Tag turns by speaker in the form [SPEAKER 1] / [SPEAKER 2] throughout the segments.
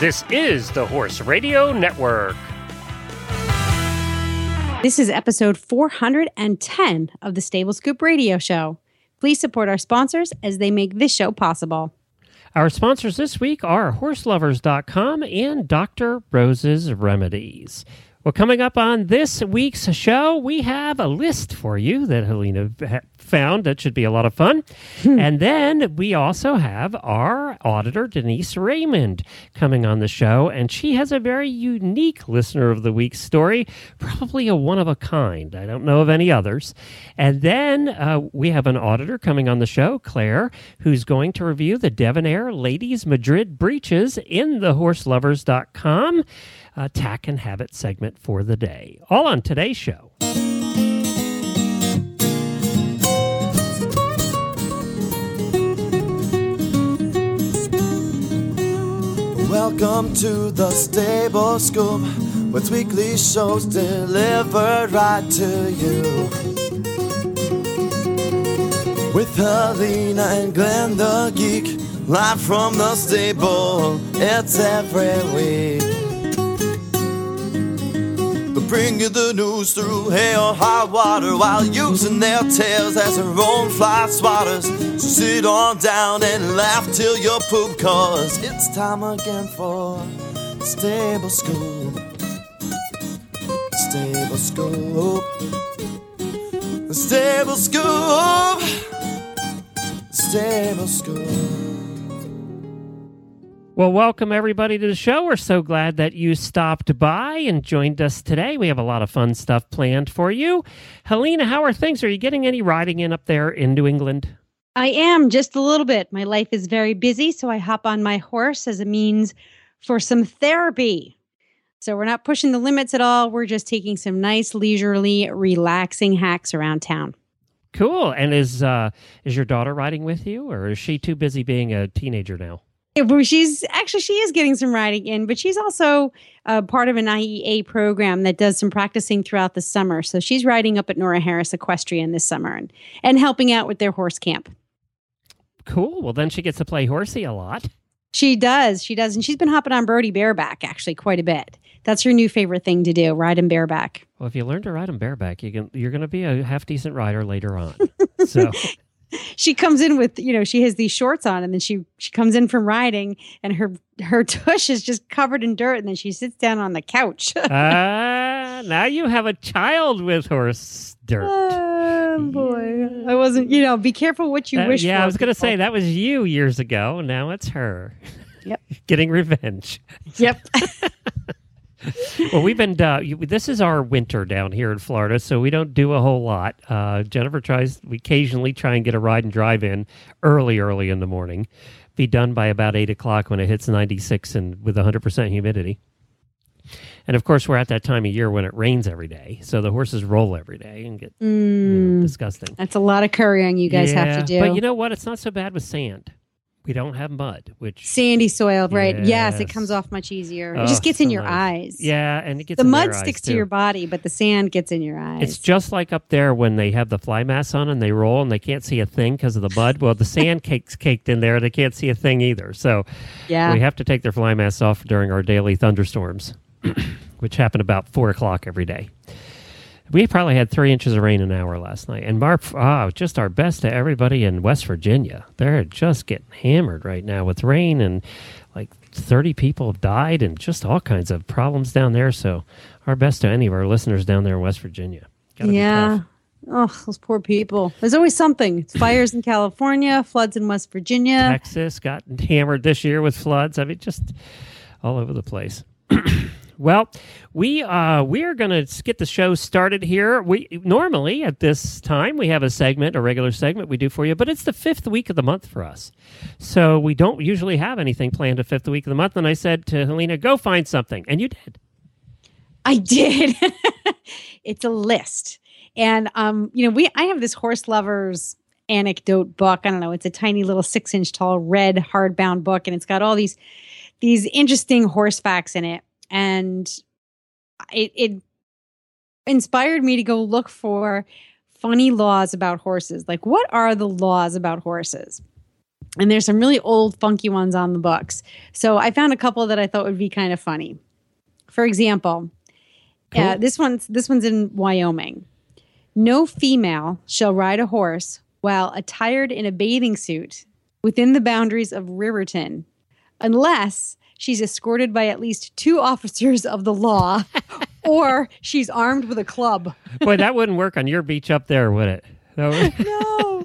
[SPEAKER 1] This is the Horse Radio Network.
[SPEAKER 2] This is episode 410 of the Stable Scoop Radio Show. Please support our sponsors as they make this show possible.
[SPEAKER 1] Our sponsors this week are horselovers.com and Dr. Rose's Remedies. Well, coming up on this week's show, we have a list for you that Helena found that should be a lot of fun. and then we also have our auditor, Denise Raymond, coming on the show. And she has a very unique listener of the week story, probably a one of a kind. I don't know of any others. And then uh, we have an auditor coming on the show, Claire, who's going to review the Devon-Aire Ladies Madrid breeches in thehorselovers.com uh, tack and habit segment for the day. All on today's show.
[SPEAKER 3] Welcome to the Stable Scoop with weekly shows delivered right to you. With Helena and Glenn the Geek, live from the stable, it's every week. Bring you the news through hail high water while using their tails as their own fly swatters. So sit on down and laugh till your poop, cause it's time again for Stable Scoop. Stable Scoop. Stable Scoop. Stable Scoop.
[SPEAKER 1] Well, welcome everybody to the show. We're so glad that you stopped by and joined us today. We have a lot of fun stuff planned for you. Helena, how are things? Are you getting any riding in up there in New England?
[SPEAKER 2] I am just a little bit. My life is very busy, so I hop on my horse as a means for some therapy. So we're not pushing the limits at all. We're just taking some nice, leisurely, relaxing hacks around town.
[SPEAKER 1] Cool. And is uh, is your daughter riding with you, or is she too busy being a teenager now?
[SPEAKER 2] She's actually she is getting some riding in, but she's also uh, part of an IEA program that does some practicing throughout the summer. So she's riding up at Nora Harris Equestrian this summer and and helping out with their horse camp.
[SPEAKER 1] Cool. Well, then she gets to play horsey a lot.
[SPEAKER 2] She does. She does, and she's been hopping on Brody bareback actually quite a bit. That's her new favorite thing to do: ride him bareback.
[SPEAKER 1] Well, if you learn to ride him bareback, you can you're going to be a half decent rider later on. so
[SPEAKER 2] she comes in with you know she has these shorts on and then she she comes in from riding and her her tush is just covered in dirt and then she sits down on the couch.
[SPEAKER 1] Ah uh, now you have a child with horse dirt.
[SPEAKER 2] Oh boy. I wasn't you know be careful what you
[SPEAKER 1] uh,
[SPEAKER 2] wish
[SPEAKER 1] yeah
[SPEAKER 2] for,
[SPEAKER 1] i was gonna say that was you years ago. Now it's her.
[SPEAKER 2] Yep.
[SPEAKER 1] Getting revenge.
[SPEAKER 2] Yep
[SPEAKER 1] well, we've been. Uh, this is our winter down here in Florida, so we don't do a whole lot. Uh, Jennifer tries. We occasionally try and get a ride and drive in early, early in the morning. Be done by about eight o'clock when it hits ninety six and with hundred percent humidity. And of course, we're at that time of year when it rains every day, so the horses roll every day and get
[SPEAKER 2] mm,
[SPEAKER 1] you know, disgusting.
[SPEAKER 2] That's a lot of currying you guys
[SPEAKER 1] yeah,
[SPEAKER 2] have to do.
[SPEAKER 1] But you know what? It's not so bad with sand we don't have mud, which
[SPEAKER 2] sandy soil, right? Yes, yes it comes off much easier.
[SPEAKER 1] Oh,
[SPEAKER 2] it just gets
[SPEAKER 1] so
[SPEAKER 2] in your eyes.
[SPEAKER 1] Yeah, and it gets
[SPEAKER 2] the mud sticks to your body, but the sand gets in your eyes.
[SPEAKER 1] It's just like up there when they have the fly mask on and they roll and they can't see a thing because of the mud. Well, the sand cake's caked in there; they can't see a thing either. So,
[SPEAKER 2] yeah,
[SPEAKER 1] we have to take their fly masks off during our daily thunderstorms, which happen about four o'clock every day. We probably had three inches of rain an hour last night, and Mark, oh, ah, just our best to everybody in West Virginia. They're just getting hammered right now with rain, and like thirty people have died, and just all kinds of problems down there. So, our best to any of our listeners down there in West Virginia. Gotta
[SPEAKER 2] yeah. Oh, those poor people. There's always something. It's fires in California, floods in West Virginia.
[SPEAKER 1] Texas got hammered this year with floods. I mean, just all over the place. Well, we uh, we are going to get the show started here. We normally at this time we have a segment, a regular segment we do for you, but it's the fifth week of the month for us, so we don't usually have anything planned the fifth week of the month. And I said to Helena, "Go find something," and you did.
[SPEAKER 2] I did. it's a list, and um, you know, we I have this horse lovers anecdote book. I don't know. It's a tiny little six inch tall red hardbound book, and it's got all these these interesting horse facts in it and it, it inspired me to go look for funny laws about horses. Like, what are the laws about horses? And there's some really old, funky ones on the books. So I found a couple that I thought would be kind of funny. For example, uh, this one's this one's in Wyoming. No female shall ride a horse while attired in a bathing suit within the boundaries of Riverton, unless she's escorted by at least two officers of the law, or she's armed with a club.
[SPEAKER 1] Boy, that wouldn't work on your beach up there, would it? Would-
[SPEAKER 2] No.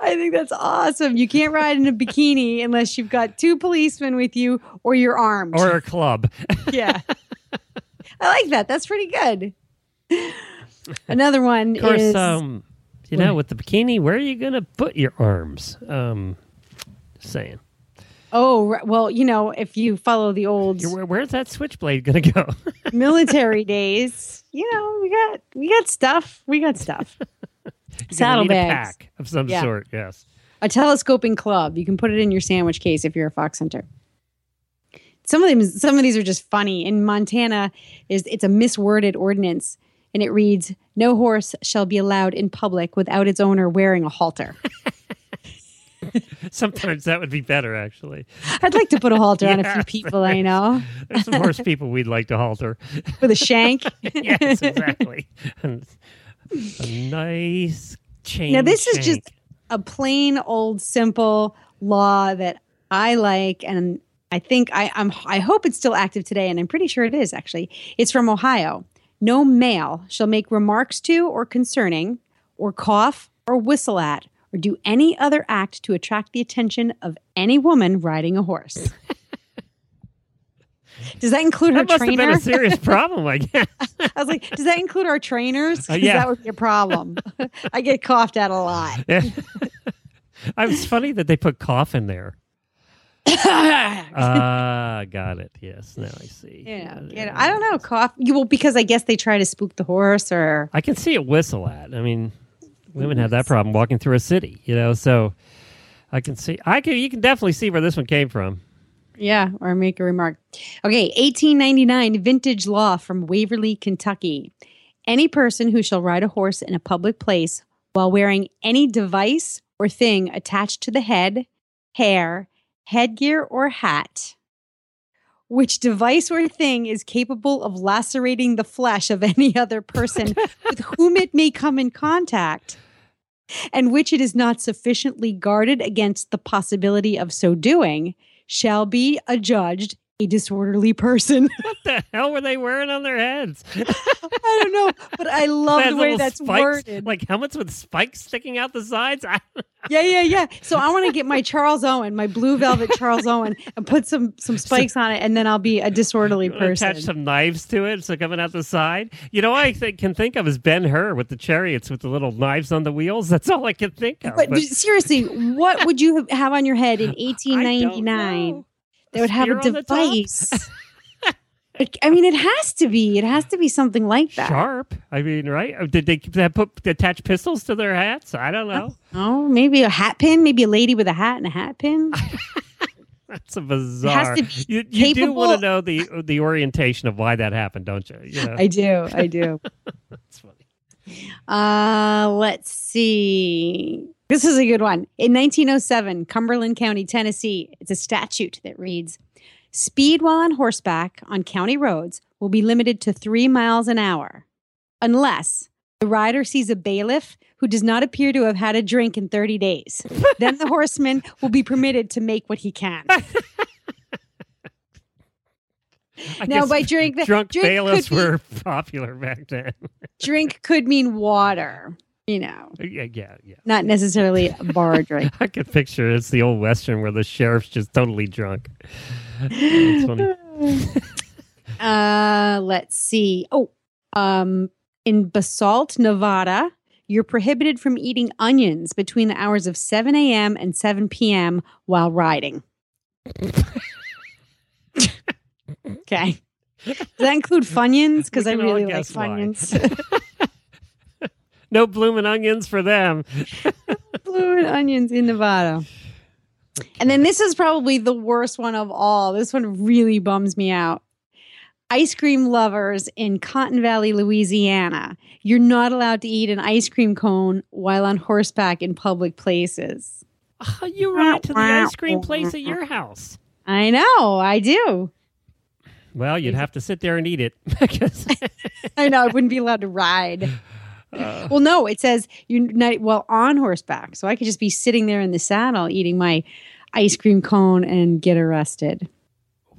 [SPEAKER 2] I think that's awesome. You can't ride in a bikini unless you've got two policemen with you or you're armed.
[SPEAKER 1] or a club.
[SPEAKER 2] yeah. I like that. That's pretty good. Another one
[SPEAKER 1] Of course,
[SPEAKER 2] is
[SPEAKER 1] um, you know, with the bikini, where are you going to put your arms? Um, just saying.
[SPEAKER 2] Oh well, you know, if you follow the old
[SPEAKER 1] Where, where's that switchblade going to go?
[SPEAKER 2] military days, you know, we got we got stuff. We got stuff.
[SPEAKER 1] You're need a
[SPEAKER 2] Saddlebags.
[SPEAKER 1] pack of some
[SPEAKER 2] Yeah.
[SPEAKER 1] sort. Yes.
[SPEAKER 2] a telescoping club. You can put it in your sandwich case if you're a fox hunter. Some of them, some of these are just funny. In Montana, is it's a misworded ordinance, and it reads, "No horse shall be allowed in public without its owner wearing a halter."
[SPEAKER 1] Sometimes that would be better, actually.
[SPEAKER 2] I'd like to put a halter on a few people I know
[SPEAKER 1] There's some horse people we'd like to halter.
[SPEAKER 2] with a shank.
[SPEAKER 1] yes, exactly. And a nice chain.
[SPEAKER 2] Now, this is just- a plain old simple law that I like and I think I, I'm I hope it's still active today and I'm pretty sure it is actually. It's from Ohio. No male shall make remarks to or concerning or cough or whistle at or do any other act to attract the attention of any woman riding a horse. Does that include her
[SPEAKER 1] That must have
[SPEAKER 2] trainer?
[SPEAKER 1] been a serious problem, I guess.
[SPEAKER 2] I was like, does that include our trainers?
[SPEAKER 1] Uh, yeah.
[SPEAKER 2] that would be a problem. I get coughed at a lot.
[SPEAKER 1] it's funny that they put cough in there. Ah, got it. Yes, now I see.
[SPEAKER 2] Yeah, know, I don't know. Cough. You well because I guess they try to spook the horse, or
[SPEAKER 1] I can see a whistle at. I mean, women have that problem walking through a city, you know. So I can see. I can. You can definitely see where this one came from.
[SPEAKER 2] yeah, or make a remark. Okay, 1899 vintage law from Waverly, Kentucky. Any person who shall ride a horse in a public place while wearing any device or thing attached to the head, hair, headgear, or hat. Which device or thing is capable of lacerating the flesh of any other person with whom it may come in contact, and which it is not sufficiently guarded against the possibility of so doing, shall be adjudged disorderly person.
[SPEAKER 1] What the hell were they wearing on their heads?
[SPEAKER 2] I don't know, but I love the way that's
[SPEAKER 1] spikes,
[SPEAKER 2] worded.
[SPEAKER 1] like helmets with spikes sticking out the sides.
[SPEAKER 2] Yeah, yeah, yeah. So I want to get my Charles Owen, my blue velvet Charles Owen, and put some some spikes on it, and then I'll be a disorderly person.
[SPEAKER 1] Attach some knives to it, so coming out the side. You know, what I think, can think of is Ben Hur with the chariots with the little knives on the wheels. That's all I can think of.
[SPEAKER 2] But,
[SPEAKER 1] but
[SPEAKER 2] seriously, what would you have on your head in
[SPEAKER 1] I don't
[SPEAKER 2] 1899
[SPEAKER 1] know.
[SPEAKER 2] That would have a
[SPEAKER 1] Spear on the top?
[SPEAKER 2] device? I mean, it has to be. It has to be something like that.
[SPEAKER 1] Sharp. I mean, right? Oh, Did they, did they put attach pistols to their hats? I don't know.
[SPEAKER 2] Oh, maybe a hat pin. Maybe a lady with a hat and a hat pin.
[SPEAKER 1] That's a bizarre.
[SPEAKER 2] to be
[SPEAKER 1] you you do want to know the the orientation of why that happened, don't you? You know,
[SPEAKER 2] I do. I do.
[SPEAKER 1] it's funny.
[SPEAKER 2] Uh, let's see. This is a good one. In 1907, Cumberland County, Tennessee, it's a statute that reads Speed while on horseback on county roads will be limited to three miles an hour unless the rider sees a bailiff who does not appear to have had a drink in 30 days. then the horseman will be permitted to make what he can. Now, by drink,
[SPEAKER 1] drunk
[SPEAKER 2] drink
[SPEAKER 1] bailiffs were popular back then.
[SPEAKER 2] drink could mean water, you know,
[SPEAKER 1] yeah, yeah, yeah.
[SPEAKER 2] not necessarily a bar drink.
[SPEAKER 1] I could picture it's the old western where the sheriff's just totally drunk. It's funny.
[SPEAKER 2] Uh, let's see. Oh, um, in Basalt, Nevada, you're prohibited from eating onions between the hours of 7 a.m. and 7 p.m. while riding. okay. Does that include Funyuns? Because I really like. Funyuns.
[SPEAKER 1] No blooming onions for them.
[SPEAKER 2] blooming onions in Nevada. And then this is probably the worst one of all. This one really bums me out. Ice cream lovers in Cotton Valley, Louisiana. You're not allowed to eat an ice cream cone while on horseback in public places.
[SPEAKER 1] Oh, you ride to the ice cream place at your house.
[SPEAKER 2] I know, I do.
[SPEAKER 1] Well, you'd have to sit there and eat it because
[SPEAKER 2] I know I wouldn't be allowed to ride.
[SPEAKER 1] Uh,
[SPEAKER 2] Well, no, it says you night well on horseback, so I could just be sitting there in the saddle eating my ice cream cone and get arrested.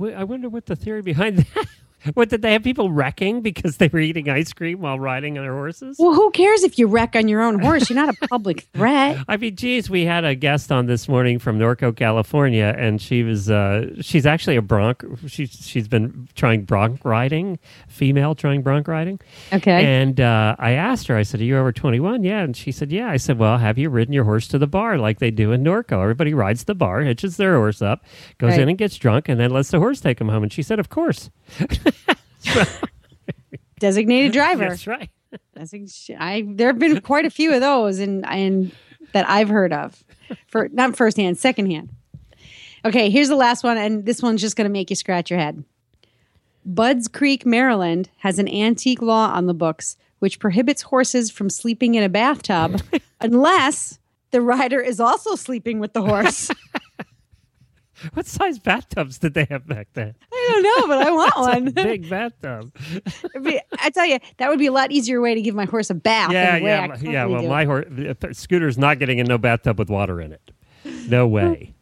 [SPEAKER 1] I wonder what the theory behind that. What did they have people wrecking because they were eating ice cream while riding on their horses?
[SPEAKER 2] Well, who cares if you wreck on your own horse? You're not a public threat.
[SPEAKER 1] I mean, geez, we had a guest on this morning from Norco, California, and she was uh, she's actually a bronc. She's she's been trying bronc riding, female trying bronc riding.
[SPEAKER 2] Okay.
[SPEAKER 1] And uh, I asked her, I said, Are you over 21? Yeah. And she said, Yeah. I said, Well, have you ridden your horse to the bar like they do in Norco? Everybody rides the bar, hitches their horse up, goes
[SPEAKER 2] Right.
[SPEAKER 1] in and gets drunk, and then lets the horse take them home. And she said, Of course.
[SPEAKER 2] Designated driver.
[SPEAKER 1] That's right.
[SPEAKER 2] I there have been quite a few of those and and that I've heard of. For not firsthand, secondhand. Okay, here's the last one, and this one's just gonna make you scratch your head. Budds Creek, Maryland has an antique law on the books which prohibits horses from sleeping in a bathtub unless the rider is also sleeping with the horse.
[SPEAKER 1] What size bathtubs did they have back then?
[SPEAKER 2] I don't know, but I want one.
[SPEAKER 1] big bathtub.
[SPEAKER 2] Be- I tell you, that would be a lot easier way to give my horse a bath.
[SPEAKER 1] yeah,
[SPEAKER 2] than the way I
[SPEAKER 1] yeah, yeah. Well, my horse, Scooter's not getting in no bathtub with water in it. No way.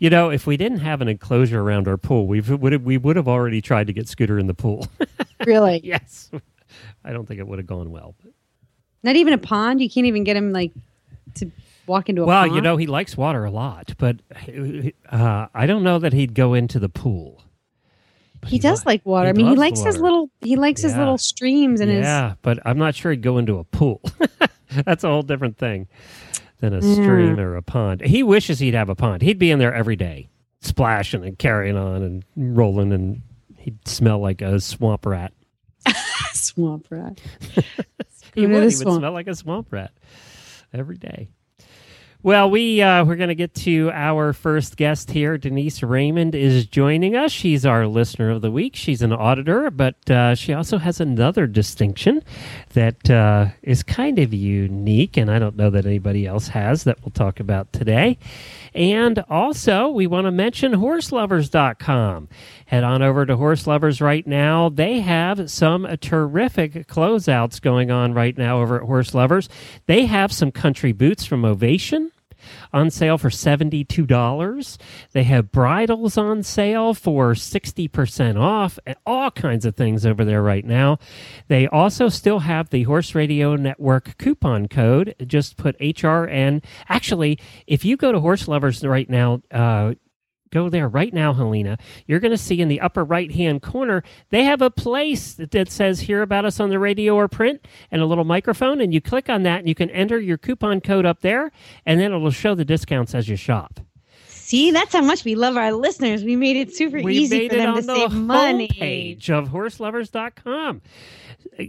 [SPEAKER 1] You know, if we didn't have an enclosure around our pool, we would have, we would have already tried to get Scooter in the pool.
[SPEAKER 2] really
[SPEAKER 1] yes, I don't think it would have gone well.
[SPEAKER 2] not even a pond. You can't even get him like to walk into a
[SPEAKER 1] Well,
[SPEAKER 2] pond.
[SPEAKER 1] you know, he likes water a lot, but uh, I don't know that he'd go into the pool. But
[SPEAKER 2] he does
[SPEAKER 1] lo-
[SPEAKER 2] like water. I mean, he likes his little he likes his little streams and his
[SPEAKER 1] yeah, but I'm not sure he'd go into a pool. That's a whole different thing than a stream or a pond. He wishes he'd have a pond. He'd be in there every day, splashing and carrying on and rolling, and he'd smell like a swamp rat.
[SPEAKER 2] swamp rat.
[SPEAKER 1] He would. He would
[SPEAKER 2] swamp.
[SPEAKER 1] smell like a swamp rat every day. Well, we uh, we're going to get to our first guest here. Denise Raymond is joining us. She's our listener of the week. She's an auditor, but uh, she also has another distinction that uh, is kind of unique, and I don't know that anybody else has that we'll talk about today. And also, we want to mention horselovers.com. Head on over to Horse Lovers right now. They have some terrific closeouts going on right now over at Horse Lovers. They have some country boots from Ovation on sale for $72. They have bridles on sale for 60% off, and all kinds of things over there right now. They also still have the Horse Radio Network coupon code. Just put HRN. Actually, if you go to Horse Lovers right now, uh, go there right now, Helena. You're going to see in the upper right hand corner, they have a place that, says hear about us on the radio or print and a little microphone. And you click on that and you can enter your coupon code up there and then it'll show the discounts as you shop.
[SPEAKER 2] See, that's how much we love our listeners. We made it super
[SPEAKER 1] we
[SPEAKER 2] easy for them to
[SPEAKER 1] the
[SPEAKER 2] save money.
[SPEAKER 1] page of horselovers.com.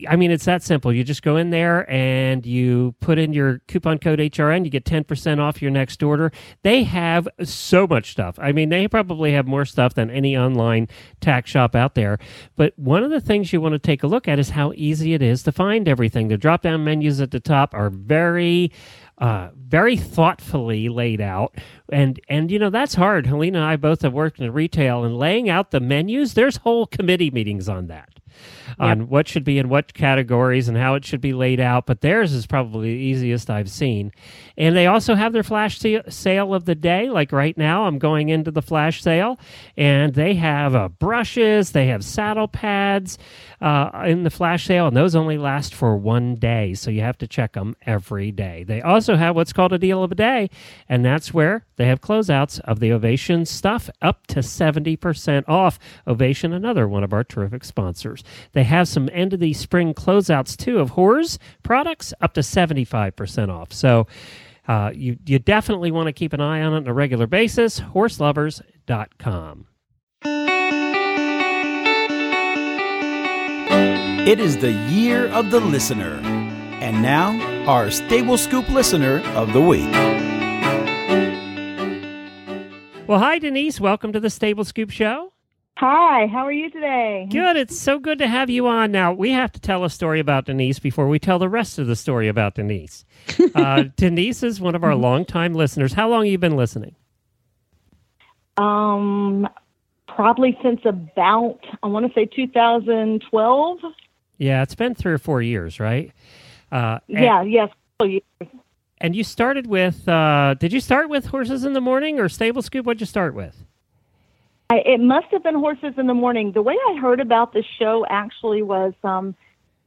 [SPEAKER 1] I mean, it's that simple. You just go in there and you put in your coupon code HRN. You get 10% off your next order. They have so much stuff. I mean, they probably have more stuff than any online tack shop out there. But one of the things you want to take a look at is how easy it is to find everything. The drop down menus at the top are very uh, very thoughtfully laid out. And and you know that's hard. Helena and I both have worked in retail and laying out the menus. There's whole committee meetings on that, on what should be in what categories and how it should be laid out. But theirs is probably the easiest I've seen. And they also have their flash sale of the day. Like right now, I'm going into the flash sale, and they have uh, brushes, they have saddle pads uh, in the flash sale, and those only last for one day. So you have to check them every day. They also have what's called a deal of a day, and that's where they have closeouts of the Ovation stuff up to 70% off. Ovation, another one of our terrific sponsors. They have some end of the spring closeouts too of Horze products up to 75% off. So uh, you, you definitely want to keep an eye on it on a regular basis. Horselovers.com.
[SPEAKER 4] It is the year of the listener. And now, our Stable Scoop listener of the week.
[SPEAKER 1] Well, hi, Denise. Welcome to the Stable Scoop Show.
[SPEAKER 5] Hi, how are you today?
[SPEAKER 1] Good. It's so good to have you on. Now, we have to tell a story about Denise before we tell the rest of the story about Denise. Uh, Denise is one of our longtime listeners. How long have you been listening?
[SPEAKER 5] Um, probably since about I want to say 2012.
[SPEAKER 1] Yeah, it's been three or four years, right? Uh, and,
[SPEAKER 5] Yeah, yes.
[SPEAKER 1] And you started with, uh, did you start with Horses in the Morning or Stable Scoop? What'd you start with?
[SPEAKER 5] I, it must have been Horses in the Morning. The way I heard about the show actually was um,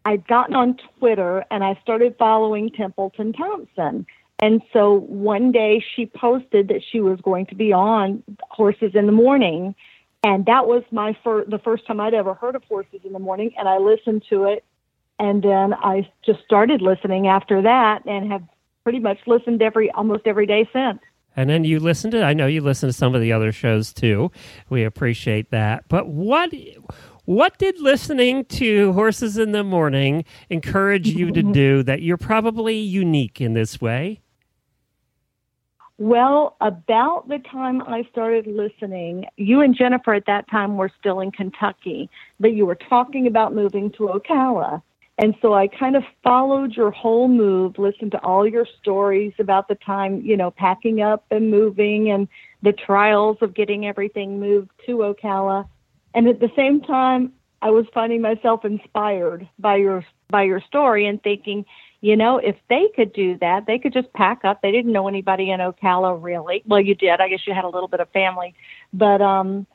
[SPEAKER 5] I'd gotten on Twitter and I started following Templeton Thompson. And so one day she posted that she was going to be on Horses in the Morning. And that was my fir- the first time I'd ever heard of Horses in the Morning. And I listened to it. And then I just started listening after that and have pretty much listened every almost every day since.
[SPEAKER 1] And then you listened to, I know you listened to some of the other shows too. We appreciate that. But what, what did listening to Horses in the Morning encourage you to do that you're probably unique in this way?
[SPEAKER 5] Well, about the time I started listening, you and Jennifer at that time were still in Kentucky, but you were talking about moving to Ocala. And so I kind of followed your whole move, listened to all your stories about the time, you know, packing up and moving and the trials of getting everything moved to Ocala. And at the same time, I was finding myself inspired by your by your story and thinking, you know, if they could do that, they could just pack up. They didn't know anybody in Ocala really. Well, you did. I guess you had a little bit of family, but um,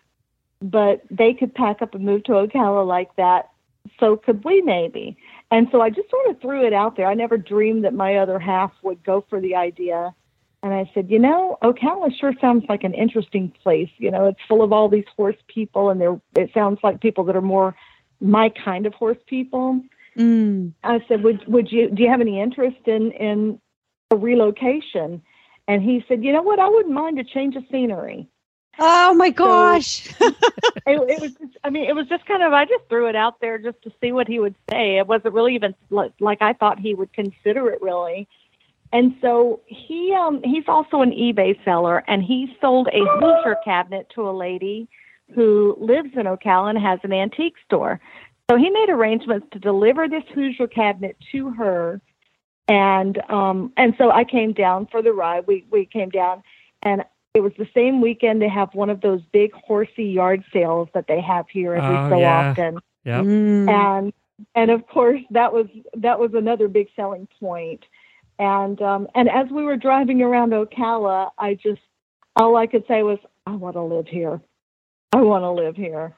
[SPEAKER 5] but they could pack up and move to Ocala like that. So could we maybe? And so I just sort of threw it out there. I never dreamed that my other half would go for the idea. And I said, you know, Ocala sure sounds like an interesting place. You know, it's full of all these horse people, and they're it sounds like people that are more my kind of horse people.
[SPEAKER 2] Mm.
[SPEAKER 5] I said, "Would would you do you have any interest in in a relocation?" And he said, "You know what? I wouldn't mind a change of scenery."
[SPEAKER 2] Oh my gosh.
[SPEAKER 5] it, it was, just, I mean, it was just kind of I just threw it out there just to see what he would say. It wasn't really even like, like I thought he would consider it really. And so he um he's also an eBay seller, and he sold a Hoosier cabinet to a lady who lives in Ocala and has an antique store. So he made arrangements to deliver this Hoosier cabinet to her, and um and so I came down for the ride. We we came down, and it was the same weekend they have one of those big horsey yard sales that they have here every
[SPEAKER 1] Oh,
[SPEAKER 5] so
[SPEAKER 1] yeah.
[SPEAKER 5] often
[SPEAKER 1] Yep.
[SPEAKER 2] Mm.
[SPEAKER 5] and and of course that was that was another big selling point and um and as we were driving around ocala i just all i could say was i want to live here i want to live here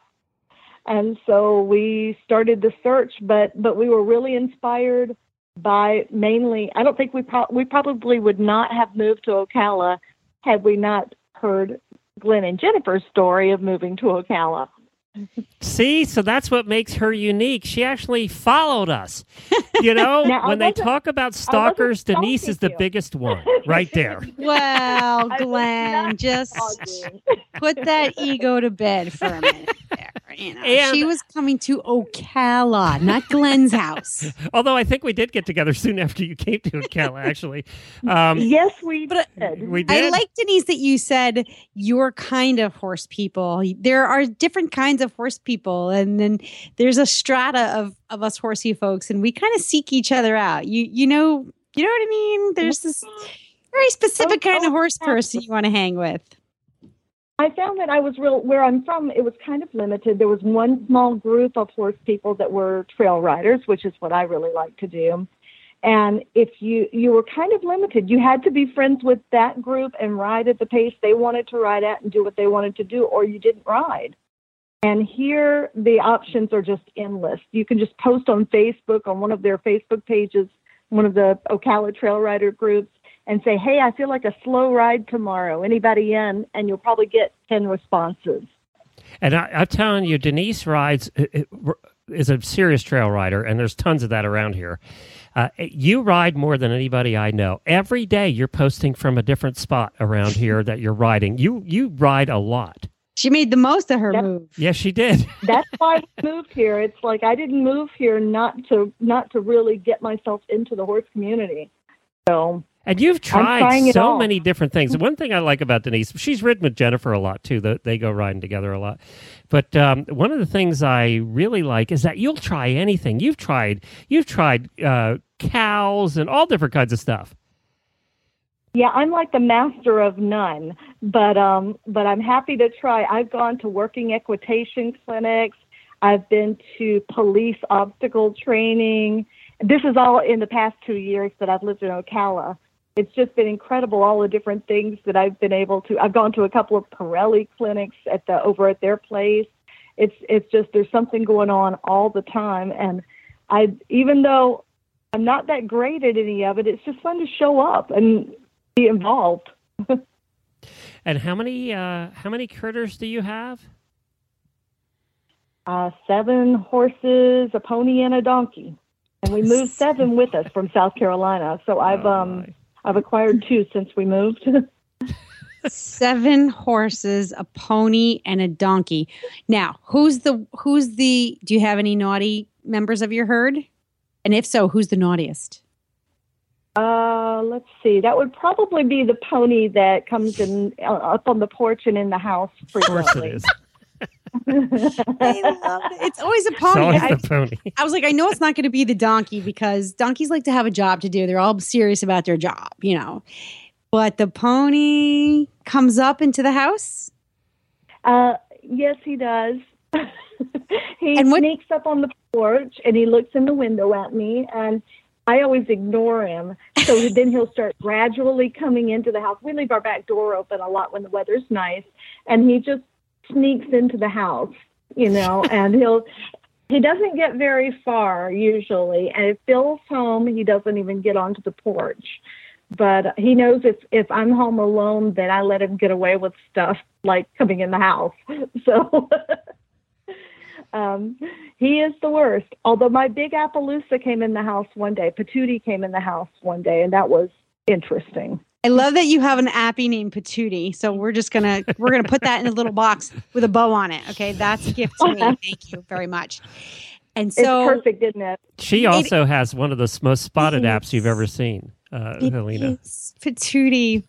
[SPEAKER 5] and so we started the search but but we were really inspired by mainly i don't think we pro- we probably would not have moved to ocala had we not heard glenn and jennifer's story of moving to ocala
[SPEAKER 1] See, so that's what makes her unique. She actually followed us. You know,
[SPEAKER 5] Now,
[SPEAKER 1] when they talk about stalkers, Denise is the
[SPEAKER 5] you.
[SPEAKER 1] biggest one right there.
[SPEAKER 2] Well, Glenn, just
[SPEAKER 5] talking.
[SPEAKER 2] put that ego to bed for a minute there. You know,
[SPEAKER 1] And-
[SPEAKER 2] she was coming to Ocala, not Glenn's house.
[SPEAKER 1] Although I think we did get together soon after you came to Ocala, actually. Um,
[SPEAKER 5] yes we
[SPEAKER 2] But,
[SPEAKER 5] did
[SPEAKER 1] we did.
[SPEAKER 2] I like Denise that you said your kind of horse people. There are different kinds of horse people, and then there's a strata of of us horsey folks, and we kind of seek each other out. You you know you know what I mean? There's this very specific kind of horse person you want to hang with.
[SPEAKER 5] I found that I was real where I'm from. It was kind of limited. There was one small group of horse people that were trail riders, which is what I really like to do. And if you you were kind of limited, you had to be friends with that group and ride at the pace they wanted to ride at and do what they wanted to do, or you didn't ride. And here the options are just endless. You can just post on Facebook on one of their Facebook pages, one of the Ocala Trail Rider groups, and say, "Hey, I feel like a slow ride tomorrow. Anybody in?" And you'll probably get ten responses.
[SPEAKER 1] And I, I'm telling you, Denise rides is a serious trail rider, and there's tons of that around here. Uh, you ride more than anybody I know. Every day, you're posting from a different spot around here that you're riding. You you ride a lot.
[SPEAKER 2] She made the most of her
[SPEAKER 5] Yep.
[SPEAKER 2] move.
[SPEAKER 1] Yes, she did.
[SPEAKER 5] That's why I moved here. It's like I didn't move here not to not to really get myself into the horse community. So
[SPEAKER 1] And you've tried so many different things. One thing I like about Denise, she's ridden with Jennifer a lot too. That they go riding together a lot. But um, one of the things I really like is that you'll try anything. You've tried. You've tried uh, cows and all different kinds of stuff.
[SPEAKER 5] Yeah, I'm like the master of none, but um, but I'm happy to try. I've gone to working equitation clinics. I've been to police obstacle training. This is all in the past two years that I've lived in Ocala. It's just been incredible all the different things that I've been able to. I've gone to a couple of Parelli clinics at the over at their place. It's it's just there's something going on all the time, and I even though I'm not that great at any of it, it's just fun to show up and be involved.
[SPEAKER 1] And how many uh, how many critters do you have?
[SPEAKER 5] uh, seven horses, a pony, and a donkey. And we moved seven with us from South Carolina. So I've
[SPEAKER 1] Oh,
[SPEAKER 5] um
[SPEAKER 1] my.
[SPEAKER 5] I've acquired two since we moved.
[SPEAKER 2] Seven horses, a pony, and a donkey. Now, who's the who's the? Do you have any naughty members of your herd? And if so, who's the naughtiest?
[SPEAKER 5] uh, let's see. That would probably be the pony that comes in uh, up on the porch and in the house
[SPEAKER 1] Of course it
[SPEAKER 5] frequently.
[SPEAKER 1] Is.
[SPEAKER 2] It's always a
[SPEAKER 1] It's
[SPEAKER 2] pony.
[SPEAKER 1] always
[SPEAKER 2] I,
[SPEAKER 1] pony.
[SPEAKER 2] I was like, I know it's not going to be the donkey because donkeys like to have a job to do. They're all serious about their job, you know. But the pony comes up into the house.
[SPEAKER 5] Uh, yes, he does. he
[SPEAKER 2] And what-
[SPEAKER 5] sneaks up on the porch and he looks in the window at me, and I always ignore him. So then he'll start gradually coming into the house. We leave our back door open a lot when the weather's nice, and he just sneaks into the house, you know, and he'll. He doesn't get very far usually, and if Phil's home, he doesn't even get onto the porch but he knows if if I'm home alone, then I let him get away with stuff like coming in the house. So um, he is the worst. Although my big Appaloosa came in the house one day, Patootie came in the house one day, and that was interesting.
[SPEAKER 2] I love that you have an appy named Patootie. So we're just gonna we're gonna put that in a little box with a bow on it. Okay, that's a gift to me. Thank you very much. And so
[SPEAKER 5] it's perfect, isn't it?
[SPEAKER 1] She also has one of the most spotted apps you've ever seen, uh, Helena.
[SPEAKER 2] is Patootie.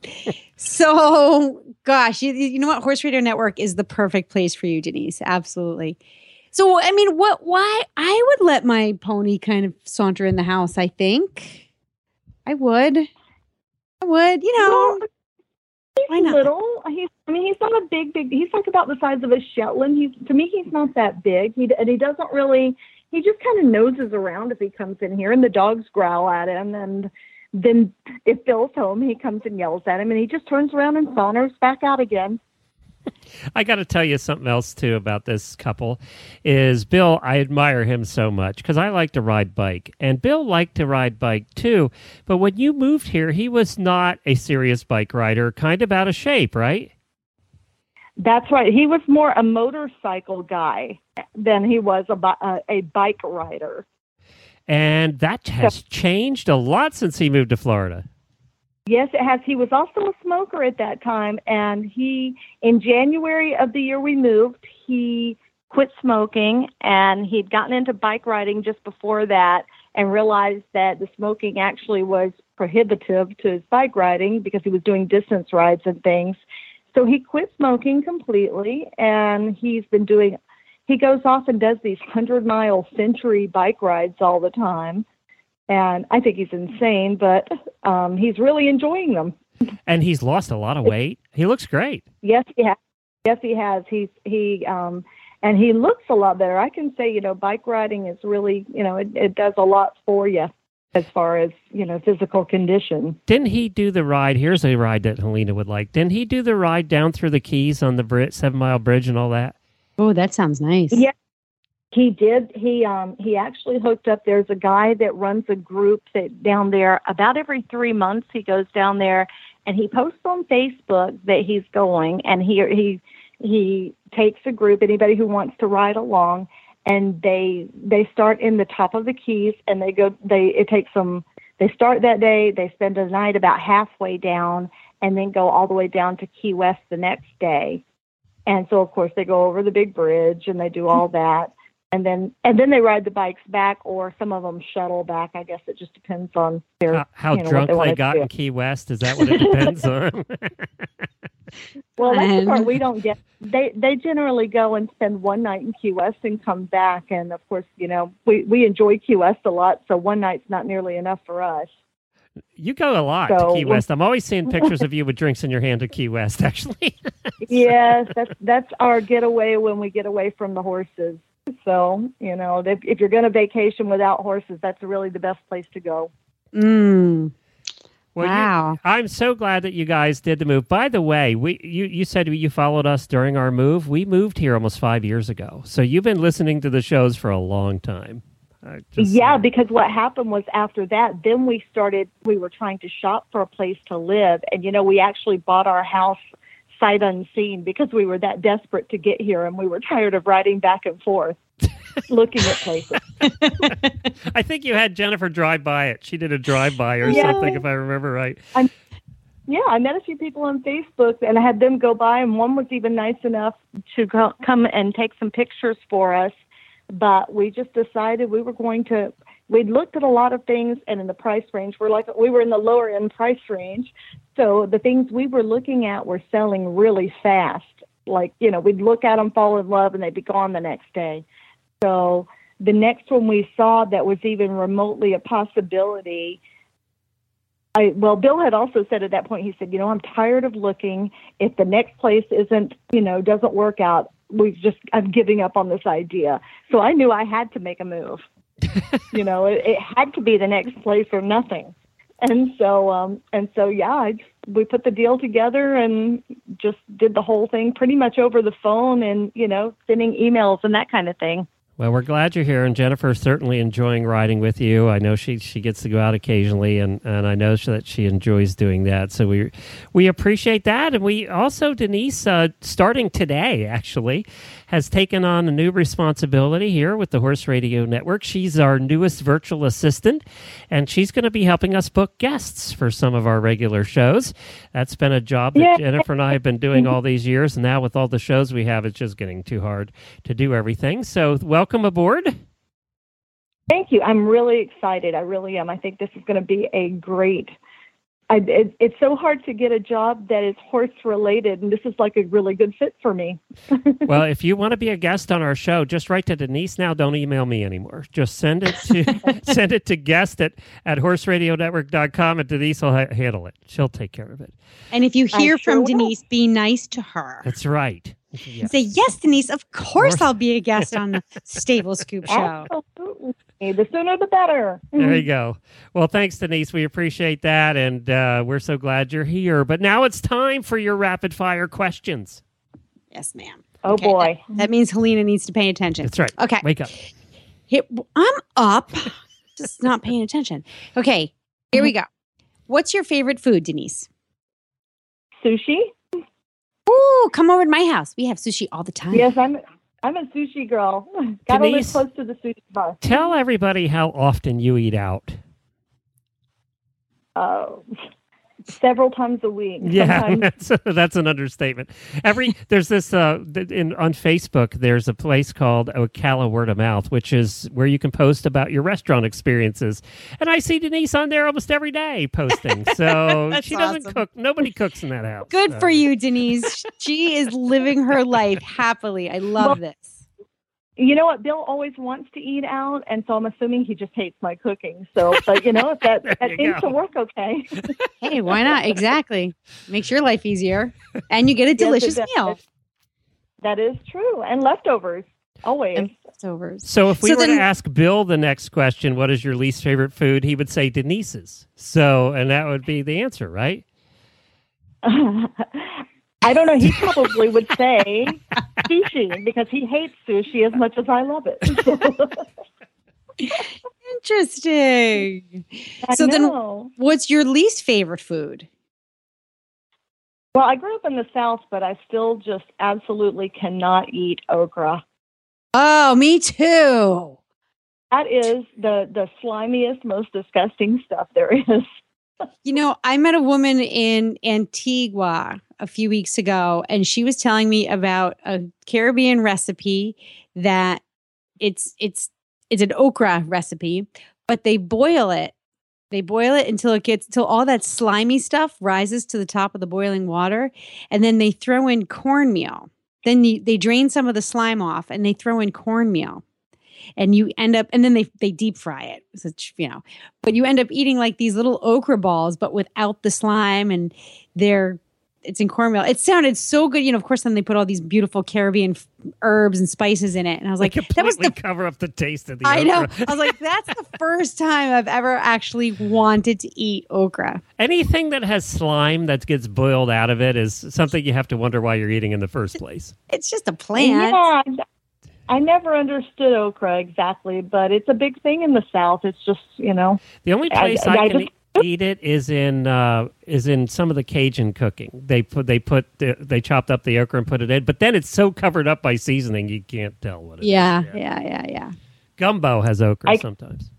[SPEAKER 2] so, gosh, you, you know what? Horse Radio Network is the perfect place for you, Denise. Absolutely. So, I mean, what? Why? I would let my pony kind of saunter in the house. I think I would. I would. You know,
[SPEAKER 5] Well, he's little. He's. I mean, he's not a big, big. He's like about the size of a Shetland. He's to me, he's not that big. He and he doesn't really. He just kind of noses around if he comes in here, and the dogs growl at him. And then if Bill's home, he comes and yells at him, and he just turns around and saunters back out again.
[SPEAKER 1] I got to tell you something else too about this couple. Is Bill? I admire him so much because I like to ride bike, and Bill liked to ride bike too. But when you moved here, he was not a serious bike rider, kind of out of shape, right?
[SPEAKER 5] That's right. He was more a motorcycle guy than he was a uh, a bike rider.
[SPEAKER 1] And that has changed a lot since he moved to Florida.
[SPEAKER 5] Yes, it has. He was also a smoker at that time, and he, in January of the year we moved, he quit smoking, and he'd gotten into bike riding just before that, and realized that the smoking actually was prohibitive to his bike riding because he was doing distance rides and things. So he quit smoking completely, and he's been doing. He goes off and does these hundred mile century bike rides all the time and I think he's insane, but um, he's really enjoying them.
[SPEAKER 1] And he's lost a lot of weight. He looks great.
[SPEAKER 5] Yes, he has. Yes, he has. He's he um, and he looks a lot better. I can say, you know, bike riding is really, you know, it, it does a lot for you as far as you know physical condition.
[SPEAKER 1] Didn't he do the ride? Here's a ride that Helena would like. Didn't he do the ride down through the Keys on the Brit Seven Mile Bridge and all that?
[SPEAKER 2] oh, that sounds nice.
[SPEAKER 5] Yeah. He did. He um he actually hooked up. There's a guy that runs a group that down there about every three months he goes down there and he posts on Facebook that he's going and he he he takes a group anybody who wants to ride along and they they start in the top of the keys and they go they it takes them they start that day they spend a night about halfway down and then go all the way down to Key West the next day and so of course they go over the big bridge and they do all that and then and then they ride the bikes back, or some of them shuttle back. I guess it just depends on their
[SPEAKER 1] How, how
[SPEAKER 5] you know,
[SPEAKER 1] drunk
[SPEAKER 5] they
[SPEAKER 1] they got in Key West? Is that what it depends on?
[SPEAKER 5] Well, that's the part um, we don't get. They they generally go and spend one night in Key West and come back, and of course, you know, we we enjoy Key West a lot, so one night's not nearly enough for us.
[SPEAKER 1] you go a lot
[SPEAKER 5] So-
[SPEAKER 1] to Key West. I'm always seeing pictures of you with drinks in your hand at Key West. Actually,
[SPEAKER 5] yes, that's that's our getaway when we get away from the horses. So you know, if, if you're going to vacation without horses, that's really the best place to go.
[SPEAKER 2] Mm.
[SPEAKER 1] Well, you-
[SPEAKER 2] wow.
[SPEAKER 1] I'm so glad that you guys did the move. By the way, we you you said you followed us during our move. We moved here almost five years ago, so you've been listening to the shows for a long time. Just-
[SPEAKER 5] yeah, because what happened was after that, then we started. We were trying to shop for a place to live, and you know, we actually bought our house sight unseen because we were that desperate to get here, and we were tired of riding back and forth looking at places.
[SPEAKER 1] I think you had Jennifer drive by it. She did a drive by or
[SPEAKER 5] Yeah.
[SPEAKER 1] something, if I remember right.
[SPEAKER 5] Yeah, I met a few people on Facebook, and I had them go by, and one was even nice enough to go, come and take some pictures for us. But we just decided we were going to. We'd looked at a lot of things, and in the price range, we're like we were in the lower end price range. So the things we were looking at were selling really fast. Like you know, we'd look at them, fall in love, and they'd be gone the next day. So the next one we saw that was even remotely a possibility I well, Bill had also said at that point. He said, "You know, I'm tired of looking. If the next place isn't, you know, doesn't work out, we just I'm giving up on this idea." So I knew I had to make a move. you know, it, it had to be the next place or nothing. And so, um, and so, yeah, I, we put the deal together and just did the whole thing pretty much over the phone, and you know, sending emails and that kind of thing.
[SPEAKER 1] Well, we're glad you're here, and Jennifer's certainly enjoying riding with you. I know she she gets to go out occasionally, and, and I know that she enjoys doing that. So we we appreciate that, and we also Denise, uh, starting today, actually, has taken on a new responsibility here with the Horse Radio Network. She's our newest virtual assistant, and she's going to be helping us book guests for some of our regular shows. That's been a job that. Jennifer and I have been doing all these years, and now with all the shows we have, it's just getting too hard to do everything. So welcome aboard.
[SPEAKER 5] Thank you. I'm really excited. I really am. I think this is going to be a great. I, it, it's so hard to get a job that is horse related, and this is like a really good fit for me.
[SPEAKER 1] well, if you want to be a guest on our show, just write to Denise now. Don't email me anymore. Just send it to send it to guest at, at horseradionetwork.com and Denise will ha- handle it. She'll take care of it.
[SPEAKER 2] And if you
[SPEAKER 5] I
[SPEAKER 2] hear
[SPEAKER 5] sure
[SPEAKER 2] from
[SPEAKER 5] will.
[SPEAKER 2] Denise, be nice to her.
[SPEAKER 1] That's right. Yes.
[SPEAKER 2] Say, yes, Denise, of course
[SPEAKER 1] course.
[SPEAKER 2] I'll be a guest on the Stable Scoop Show.
[SPEAKER 5] Absolutely. The sooner the better.
[SPEAKER 1] There you go. Well, thanks, Denise. We appreciate that, and uh, we're so glad you're here. But now it's time for your rapid fire questions.
[SPEAKER 2] Yes, ma'am.
[SPEAKER 5] Oh
[SPEAKER 2] Okay,
[SPEAKER 5] boy.
[SPEAKER 2] That means Helena needs to pay attention.
[SPEAKER 1] That's right.
[SPEAKER 2] Okay.
[SPEAKER 1] Wake up.
[SPEAKER 2] Here, I'm up, just not paying attention. Okay, here we go. What's your favorite food, Denise?
[SPEAKER 5] Sushi?
[SPEAKER 2] Ooh, come over to my house. We have sushi all the time.
[SPEAKER 5] Yes, I'm. I'm a sushi girl. Got to live close to the sushi bar.
[SPEAKER 1] Tell everybody how often you eat out.
[SPEAKER 5] Uh, several times a week.
[SPEAKER 1] Yeah, that's, that's an understatement. Every there's this uh in on Facebook. There's a place called Ocala Word of Mouth, which is where you can post about your restaurant experiences. And I see Denise on there almost every day posting. So she doesn't
[SPEAKER 2] awesome.
[SPEAKER 1] cook. Nobody cooks in that house.
[SPEAKER 2] Good
[SPEAKER 1] So-
[SPEAKER 2] for you, Denise. she is living her life happily. I love this.
[SPEAKER 5] You know what? Bill always wants to eat out, and so I'm assuming he just hates my cooking. So, but you know, if that that
[SPEAKER 1] you
[SPEAKER 5] seems
[SPEAKER 1] go.
[SPEAKER 5] to work okay.
[SPEAKER 2] Hey, why not? Exactly. Makes your life easier. And you get a delicious
[SPEAKER 5] does.
[SPEAKER 2] meal.
[SPEAKER 5] That is true, and leftovers always.
[SPEAKER 2] And leftovers.
[SPEAKER 1] So if we
[SPEAKER 2] So
[SPEAKER 1] were
[SPEAKER 2] then-
[SPEAKER 1] to ask Bill the next question, what is your least favorite food? He would say Denise's. So, and that would be the answer, right?
[SPEAKER 5] I don't know. He probably would say sushi because he hates sushi as much as I love it.
[SPEAKER 2] Interesting.
[SPEAKER 5] I
[SPEAKER 2] So then- What's your least favorite food?
[SPEAKER 5] well, I grew up in the South, but I still just absolutely cannot eat okra.
[SPEAKER 2] Oh, me too.
[SPEAKER 5] That is the the slimiest, most disgusting stuff there is.
[SPEAKER 2] You know, I met a woman in Antigua a few weeks ago, and she was telling me about a Caribbean recipe that it's it's it's an okra recipe, but they boil it. They boil it until it gets until all that slimy stuff rises to the top of the boiling water, and then they throw in cornmeal. Then you, they drain some of the slime off, and they throw in cornmeal and you end up and then they they deep fry it so, you know but you end up eating like these little okra balls but without the slime and they're it's in cornmeal. It sounded so good. You know, of course, then they put all these beautiful Caribbean f- herbs and spices in it, and I was like, "That was the."
[SPEAKER 1] cover up the taste of the
[SPEAKER 2] I know. I was like, "That's the first time I've ever actually wanted to eat okra."
[SPEAKER 1] Anything that has slime that gets boiled out of it is something you have to wonder why you're eating in the first place.
[SPEAKER 2] It's just a plant.
[SPEAKER 5] Yeah, I never understood okra exactly, but it's a big thing in the South. It's just, you know,
[SPEAKER 1] The only place I,
[SPEAKER 5] I
[SPEAKER 1] can
[SPEAKER 5] just-
[SPEAKER 1] eat it is in uh, is in some of the Cajun cooking. They put they put the, they chopped up the okra and put it in, but then it's so covered up by seasoning you can't tell what it is.
[SPEAKER 2] Yeah, yeah, yeah, yeah.
[SPEAKER 1] Gumbo has okra
[SPEAKER 5] I-
[SPEAKER 1] sometimes.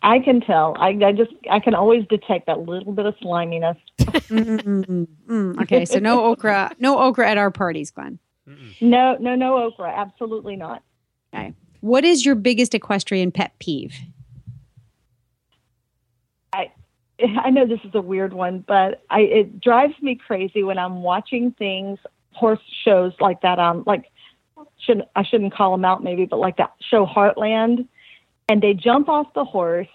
[SPEAKER 5] I can tell. I, I just, I can always detect that little bit of sliminess.
[SPEAKER 2] Mm, mm. Okay, so no okra, no okra at our parties, Glenn.
[SPEAKER 5] No, no, no okra. Absolutely not.
[SPEAKER 2] Okay. What is your biggest equestrian pet peeve?
[SPEAKER 5] I know this is a weird one, but I it drives me crazy when I'm watching things, horse shows like that. Um, like shouldn't I shouldn't call them out maybe, but like that show Heartland, and they jump off the horse.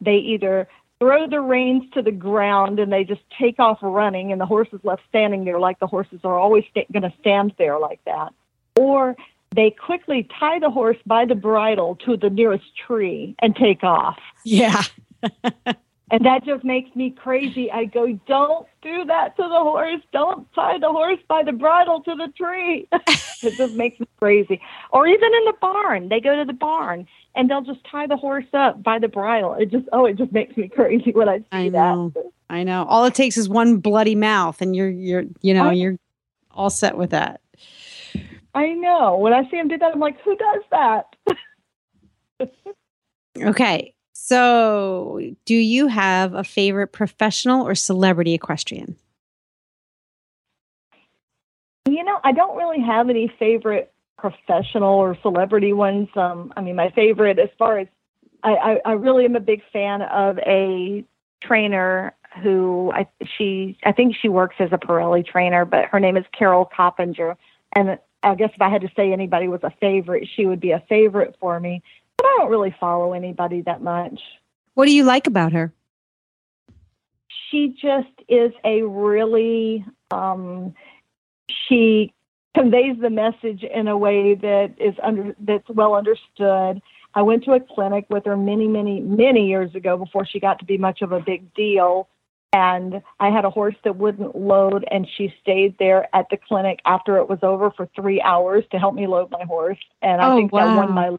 [SPEAKER 5] They either throw the reins to the ground and they just take off running, and the horse is left standing there like the horses are always going to stand there like that, or they quickly tie the horse by the bridle to the nearest tree and take off.
[SPEAKER 2] Yeah.
[SPEAKER 5] And that just makes me crazy. I go, don't do that to the horse. Don't tie the horse by the bridle to the tree. it just makes me crazy. Or even in the barn, they go to the barn and they'll just tie the horse up by the bridle. It just, oh, it just makes me crazy when I see
[SPEAKER 2] I
[SPEAKER 5] that.
[SPEAKER 2] know. I know. All it takes is one bloody mouth, and you're you're you know
[SPEAKER 5] I-
[SPEAKER 2] you're all set with that.
[SPEAKER 5] I know. When I see him do that, I'm like, who does that?
[SPEAKER 2] Okay. So, do you have a favorite professional or celebrity equestrian?
[SPEAKER 5] You know, I don't really have any favorite professional or celebrity ones. Um, I mean, my favorite, as far as I, I, I really am a big fan of a trainer who I she I think she works as a Parelli trainer, but her name is Carol Coppinger. And I guess if I had to say anybody was a favorite, she would be a favorite for me. But I don't really follow anybody that much.
[SPEAKER 2] What do you like about her?
[SPEAKER 5] she just is a really um, she conveys the message in a way that is under that's well understood. I went to a clinic with her many, many, many years ago before she got to be much of a big deal. And I had a horse that wouldn't load, and she stayed there at the clinic after it was over for three hours to help me load my horse. And I
[SPEAKER 2] Oh,
[SPEAKER 5] think that won my,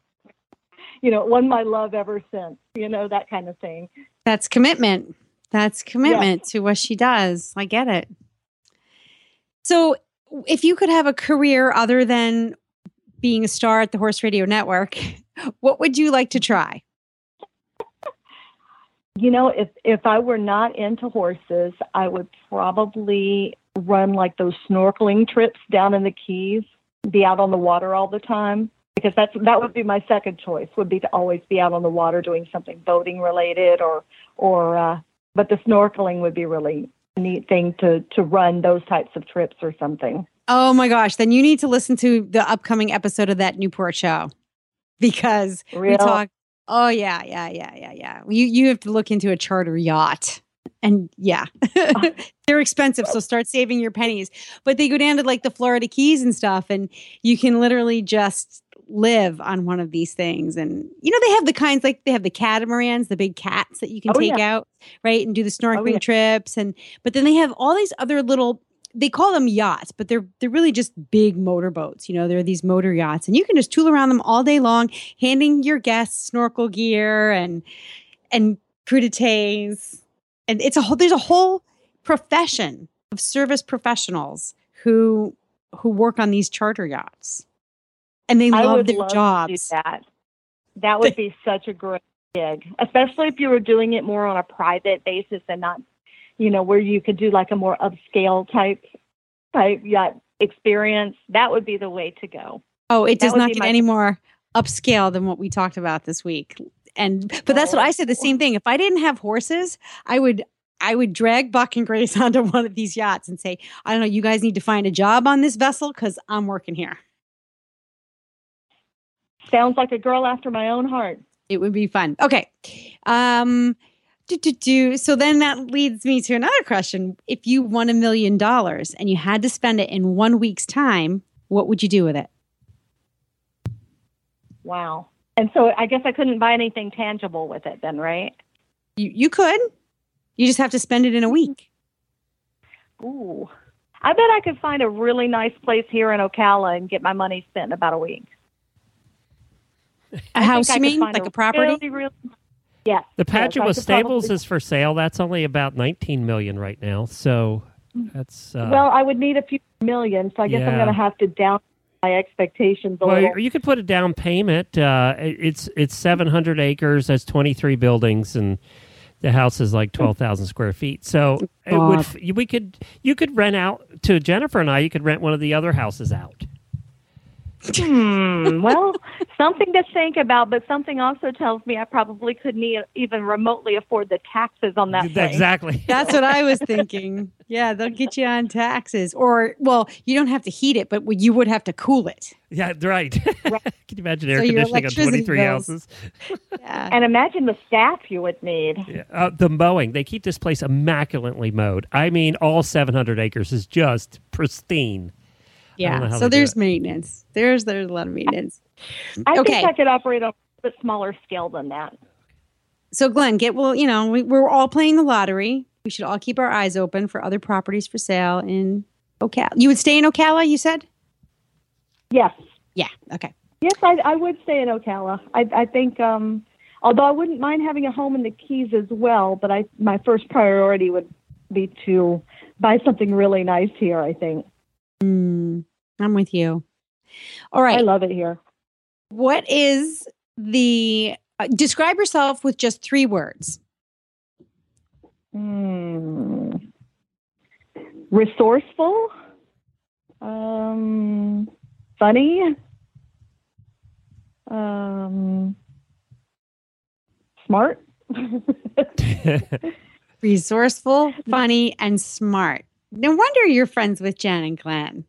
[SPEAKER 5] you know, won my love ever since. You know that kind of thing.
[SPEAKER 2] That's commitment. That's commitment to what she does. I get it. So, if you could have a career other than being a star at the Horse Radio Network, what would you like to try?
[SPEAKER 5] You know, if if I were not into horses, I would probably run like those snorkeling trips down in the Keys, be out on the water all the time because that's that would be my second choice would be to always be out on the water doing something boating related or or uh but the snorkeling would be really neat thing to to run those types of trips or something.
[SPEAKER 2] Oh my gosh, then you need to listen to the upcoming episode of that Newport show because we
[SPEAKER 5] Real-
[SPEAKER 2] talk. Oh yeah, yeah, yeah, yeah, yeah. You you have to look into a charter yacht, and yeah, they're expensive. So start saving your pennies. But they go down to like the Florida Keys and stuff, and you can literally just live on one of these things. And you know they have the kinds like they have the catamarans, the big cats that you can
[SPEAKER 5] Oh,
[SPEAKER 2] take
[SPEAKER 5] yeah.
[SPEAKER 2] out, right, and do the oh, snorkeling
[SPEAKER 5] yeah.
[SPEAKER 2] trips. And but then they have all these other little they call them yachts, but they're they're really just big motorboats. You know, they're these motor yachts, and you can just tool around them all day long, handing your guests snorkel gear and and crudités. And it's a whole there's a whole profession of service professionals who who work on these charter yachts, and they
[SPEAKER 5] I
[SPEAKER 2] love
[SPEAKER 5] would
[SPEAKER 2] their
[SPEAKER 5] love
[SPEAKER 2] jobs.
[SPEAKER 5] to do that. That would be such a great gig, especially if you were doing it more on a private basis and not, you know, where you could do like a more upscale type type yacht experience. That would be the way to go.
[SPEAKER 2] Oh, it does not get
[SPEAKER 5] my-
[SPEAKER 2] any more upscale than what we talked about this week. And but that's what I said the oh. same thing. If I didn't have horses, I would I would drag Buck and Grace onto one of these yachts and say, I don't know, you guys need to find a job on this vessel because I'm working here.
[SPEAKER 5] Sounds like a girl after my own heart.
[SPEAKER 2] It would be fun. Okay. Um do, do, do. So then that leads me to another question. If you won a million dollars and you had to spend it in one week's time, what would you do with it?
[SPEAKER 5] Wow. And so I guess I couldn't buy anything tangible with it then, right?
[SPEAKER 2] You you could. You just have to spend it in a week.
[SPEAKER 5] Ooh. I bet I could find a really nice place here in Ocala and get my money spent in about a week.
[SPEAKER 2] A
[SPEAKER 5] I
[SPEAKER 2] house,
[SPEAKER 5] I
[SPEAKER 2] you mean? Like a property?
[SPEAKER 5] Really, really, yes.
[SPEAKER 1] The
[SPEAKER 5] yes, I
[SPEAKER 1] Padua
[SPEAKER 5] could
[SPEAKER 1] Stables
[SPEAKER 5] probably-
[SPEAKER 1] is for sale. That's only about 19 million right now. So that's uh,
[SPEAKER 5] well, I would need a few million, so I guess I'm going to have to down my expectations a
[SPEAKER 1] well,
[SPEAKER 5] little.
[SPEAKER 1] you could put a down payment. Uh, it's it's 700 acres. That's 23 buildings, and the house is like 12,000 square feet. So it would we could you could rent out to Jennifer and I. You could rent one of the other houses out.
[SPEAKER 5] Hmm. Well, something to think about, but something also tells me I probably couldn't e- even remotely afford the taxes on that place.
[SPEAKER 1] exactly.
[SPEAKER 2] That's what I was thinking. Yeah, they'll get you on taxes. Or, well, you don't have to heat it, but you would have to cool it.
[SPEAKER 1] Yeah, right. right. Can you imagine air
[SPEAKER 2] So
[SPEAKER 1] conditioning on 23
[SPEAKER 2] bills.
[SPEAKER 1] houses?
[SPEAKER 2] Yeah.
[SPEAKER 5] And imagine the staff you would need.
[SPEAKER 1] Yeah. Uh, the mowing. They keep this place immaculately mowed. I mean, all 700 acres is just pristine. I don't know
[SPEAKER 2] yeah. So there's maintenance. There's there's a lot of maintenance.
[SPEAKER 5] I
[SPEAKER 2] Okay.
[SPEAKER 5] think I could operate on a bit smaller scale than that.
[SPEAKER 2] So Glenn, get well, you know, we, we're all playing the lottery. We should all keep our eyes open for other properties for sale in Ocala. You would stay in Ocala, you said?
[SPEAKER 5] Yes.
[SPEAKER 2] Yeah. Okay.
[SPEAKER 5] Yes, I, I would stay in Ocala. I, I think, um, although I wouldn't mind having a home in the Keys as well, but I my first priority would be to buy something really nice here. I think
[SPEAKER 2] Mm, I'm with you. All right.
[SPEAKER 5] I love it here.
[SPEAKER 2] What is the uh, describe yourself with just three words?
[SPEAKER 5] Hmm. Resourceful, um, funny, um, smart.
[SPEAKER 2] Resourceful, funny, and smart. No wonder you're friends with Jen and Glenn.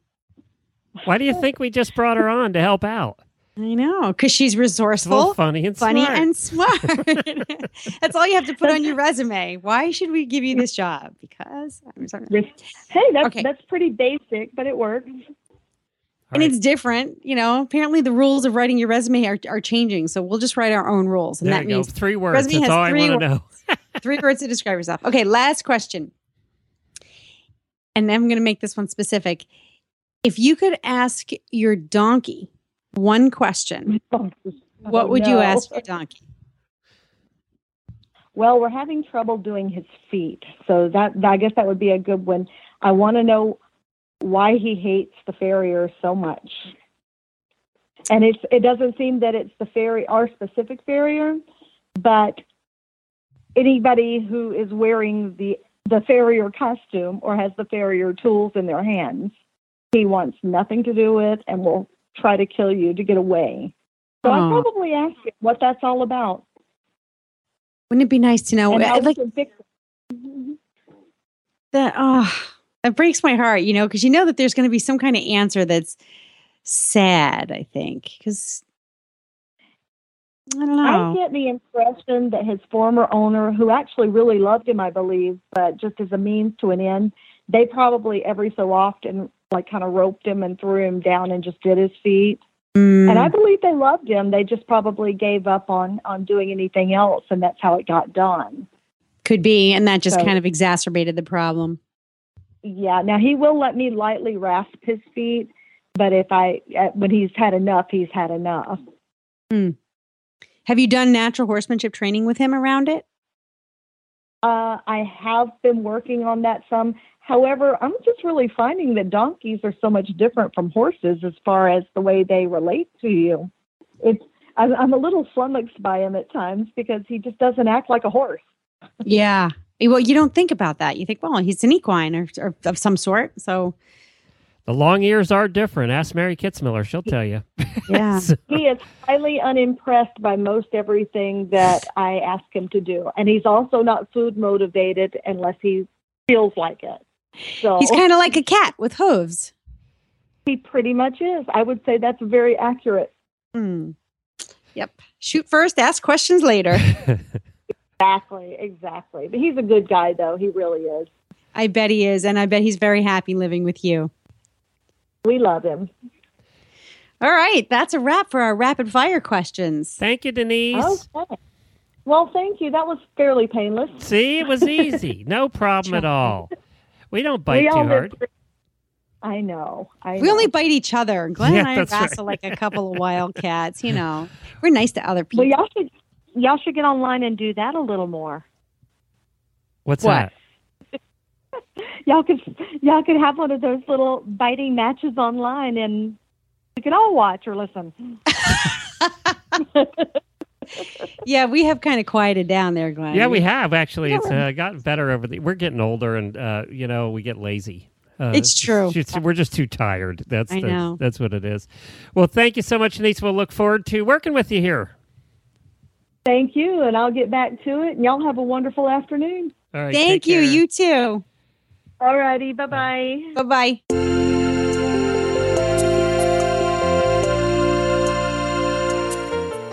[SPEAKER 1] Why do you think we just brought her on to help out?
[SPEAKER 2] I know, because she's resourceful,
[SPEAKER 1] funny and
[SPEAKER 2] funny,
[SPEAKER 1] smart.
[SPEAKER 2] and smart. That's all you have to put on your resume. Why should we give you this job? Because I'm sorry.
[SPEAKER 5] Hey, that's
[SPEAKER 2] Okay.
[SPEAKER 5] that's pretty basic, but it works.
[SPEAKER 1] All
[SPEAKER 2] and
[SPEAKER 1] right.
[SPEAKER 2] it's different, you know. Apparently, the rules of writing your resume are, are changing, so we'll just write our own rules, and
[SPEAKER 1] there
[SPEAKER 2] that
[SPEAKER 1] you go.
[SPEAKER 2] means
[SPEAKER 1] Three words.
[SPEAKER 2] resume
[SPEAKER 1] That's
[SPEAKER 2] has
[SPEAKER 1] all I
[SPEAKER 2] three
[SPEAKER 1] want to know.
[SPEAKER 2] three words to describe yourself. Okay, last question, and I'm going to make this one specific. If you could ask your donkey one question, what
[SPEAKER 5] Oh,
[SPEAKER 2] would you
[SPEAKER 5] oh,
[SPEAKER 2] ask your donkey?
[SPEAKER 5] Well, we're having trouble doing his feet, so that I guess that would be a good one. I want to know why he hates the farrier so much, and it's it doesn't seem that it's the ferry our specific farrier, but anybody who is wearing the the farrier costume or has the farrier tools in their hands, he wants nothing to do with and will try to kill you to get away. So
[SPEAKER 2] Aw.
[SPEAKER 5] I'd probably ask him what that's all about.
[SPEAKER 2] Wouldn't it be nice to know?
[SPEAKER 5] Uh,
[SPEAKER 2] like
[SPEAKER 5] can fix it.
[SPEAKER 2] that. Oh, that breaks my heart, you know, because you know that there's going to be some kind of answer that's sad. I think because I don't
[SPEAKER 5] I get the impression that his former owner, who actually really loved him, I believe, but just as a means to an end, they probably every so often like kind of roped him and threw him down and just did his feet.
[SPEAKER 2] Mm,
[SPEAKER 5] And I believe they loved him. They just probably gave up on on doing anything else, and that's how it got done.
[SPEAKER 2] could be, and that just
[SPEAKER 5] So-
[SPEAKER 2] kind of exacerbated the problem.
[SPEAKER 5] Yeah. Now he will let me lightly rasp his feet, but if I uh, when he's had enough, he's had enough.
[SPEAKER 2] Have you done natural horsemanship training with him around it?
[SPEAKER 5] Uh, I have been working on that some. However, I'm just really finding that donkeys are so much different from horses as far as the way they relate to you. It's I'm, I'm a little flummoxed by him at times because he just doesn't act like a horse.
[SPEAKER 2] Yeah. Well, you don't think about that. You think, well, he's an equine or, or of some sort. So
[SPEAKER 1] The long ears are different. Ask Mary Kitzmiller; she'll tell you.
[SPEAKER 2] Yeah.
[SPEAKER 1] So-
[SPEAKER 5] He is highly unimpressed by most everything that I ask him to do, and he's also not food motivated unless he feels like it. So
[SPEAKER 2] He's kind of like a cat with hooves.
[SPEAKER 5] he pretty much is. I would say that's very accurate.
[SPEAKER 2] Hmm. Yep. Shoot first, ask questions later.
[SPEAKER 5] Exactly, exactly. But he's a good guy, though. He really is.
[SPEAKER 2] I bet he is, and I bet he's very happy living with you.
[SPEAKER 5] We love him.
[SPEAKER 2] All right, that's a wrap for our rapid fire questions.
[SPEAKER 1] Thank you, Denise.
[SPEAKER 5] Okay. Well, thank you. That was fairly painless.
[SPEAKER 1] See, it was easy. No problem at all. We don't bite
[SPEAKER 5] we
[SPEAKER 1] too hard.
[SPEAKER 5] lived- I know. I
[SPEAKER 2] We
[SPEAKER 5] know.
[SPEAKER 2] only bite each other. Glenn
[SPEAKER 1] Yeah,
[SPEAKER 2] and I
[SPEAKER 1] that's right.
[SPEAKER 2] wrestle like a couple of wildcats. You know, we're nice to other people.
[SPEAKER 5] Well, y'all should y'all should get online and do that a little more.
[SPEAKER 1] What's
[SPEAKER 2] What?
[SPEAKER 1] that?
[SPEAKER 5] Y'all could y'all could have one of those little biting matches online, and we could all watch or listen.
[SPEAKER 2] yeah, we have kind of quieted down there, Glenn.
[SPEAKER 1] Yeah, we have actually. It's uh, gotten better over the. We're getting older, and uh, you know, we get lazy. Uh,
[SPEAKER 2] It's true.
[SPEAKER 1] just- we're just too tired. That's
[SPEAKER 2] I
[SPEAKER 1] the,
[SPEAKER 2] know.
[SPEAKER 1] that's what it is. Well, thank you so much, Denise. We'll look forward to working with you here.
[SPEAKER 5] Thank you, and I'll get back to it. And y'all have a wonderful afternoon.
[SPEAKER 1] All right.
[SPEAKER 2] Thank you.
[SPEAKER 1] care.
[SPEAKER 2] You too.
[SPEAKER 5] All righty, bye bye.
[SPEAKER 2] Bye bye.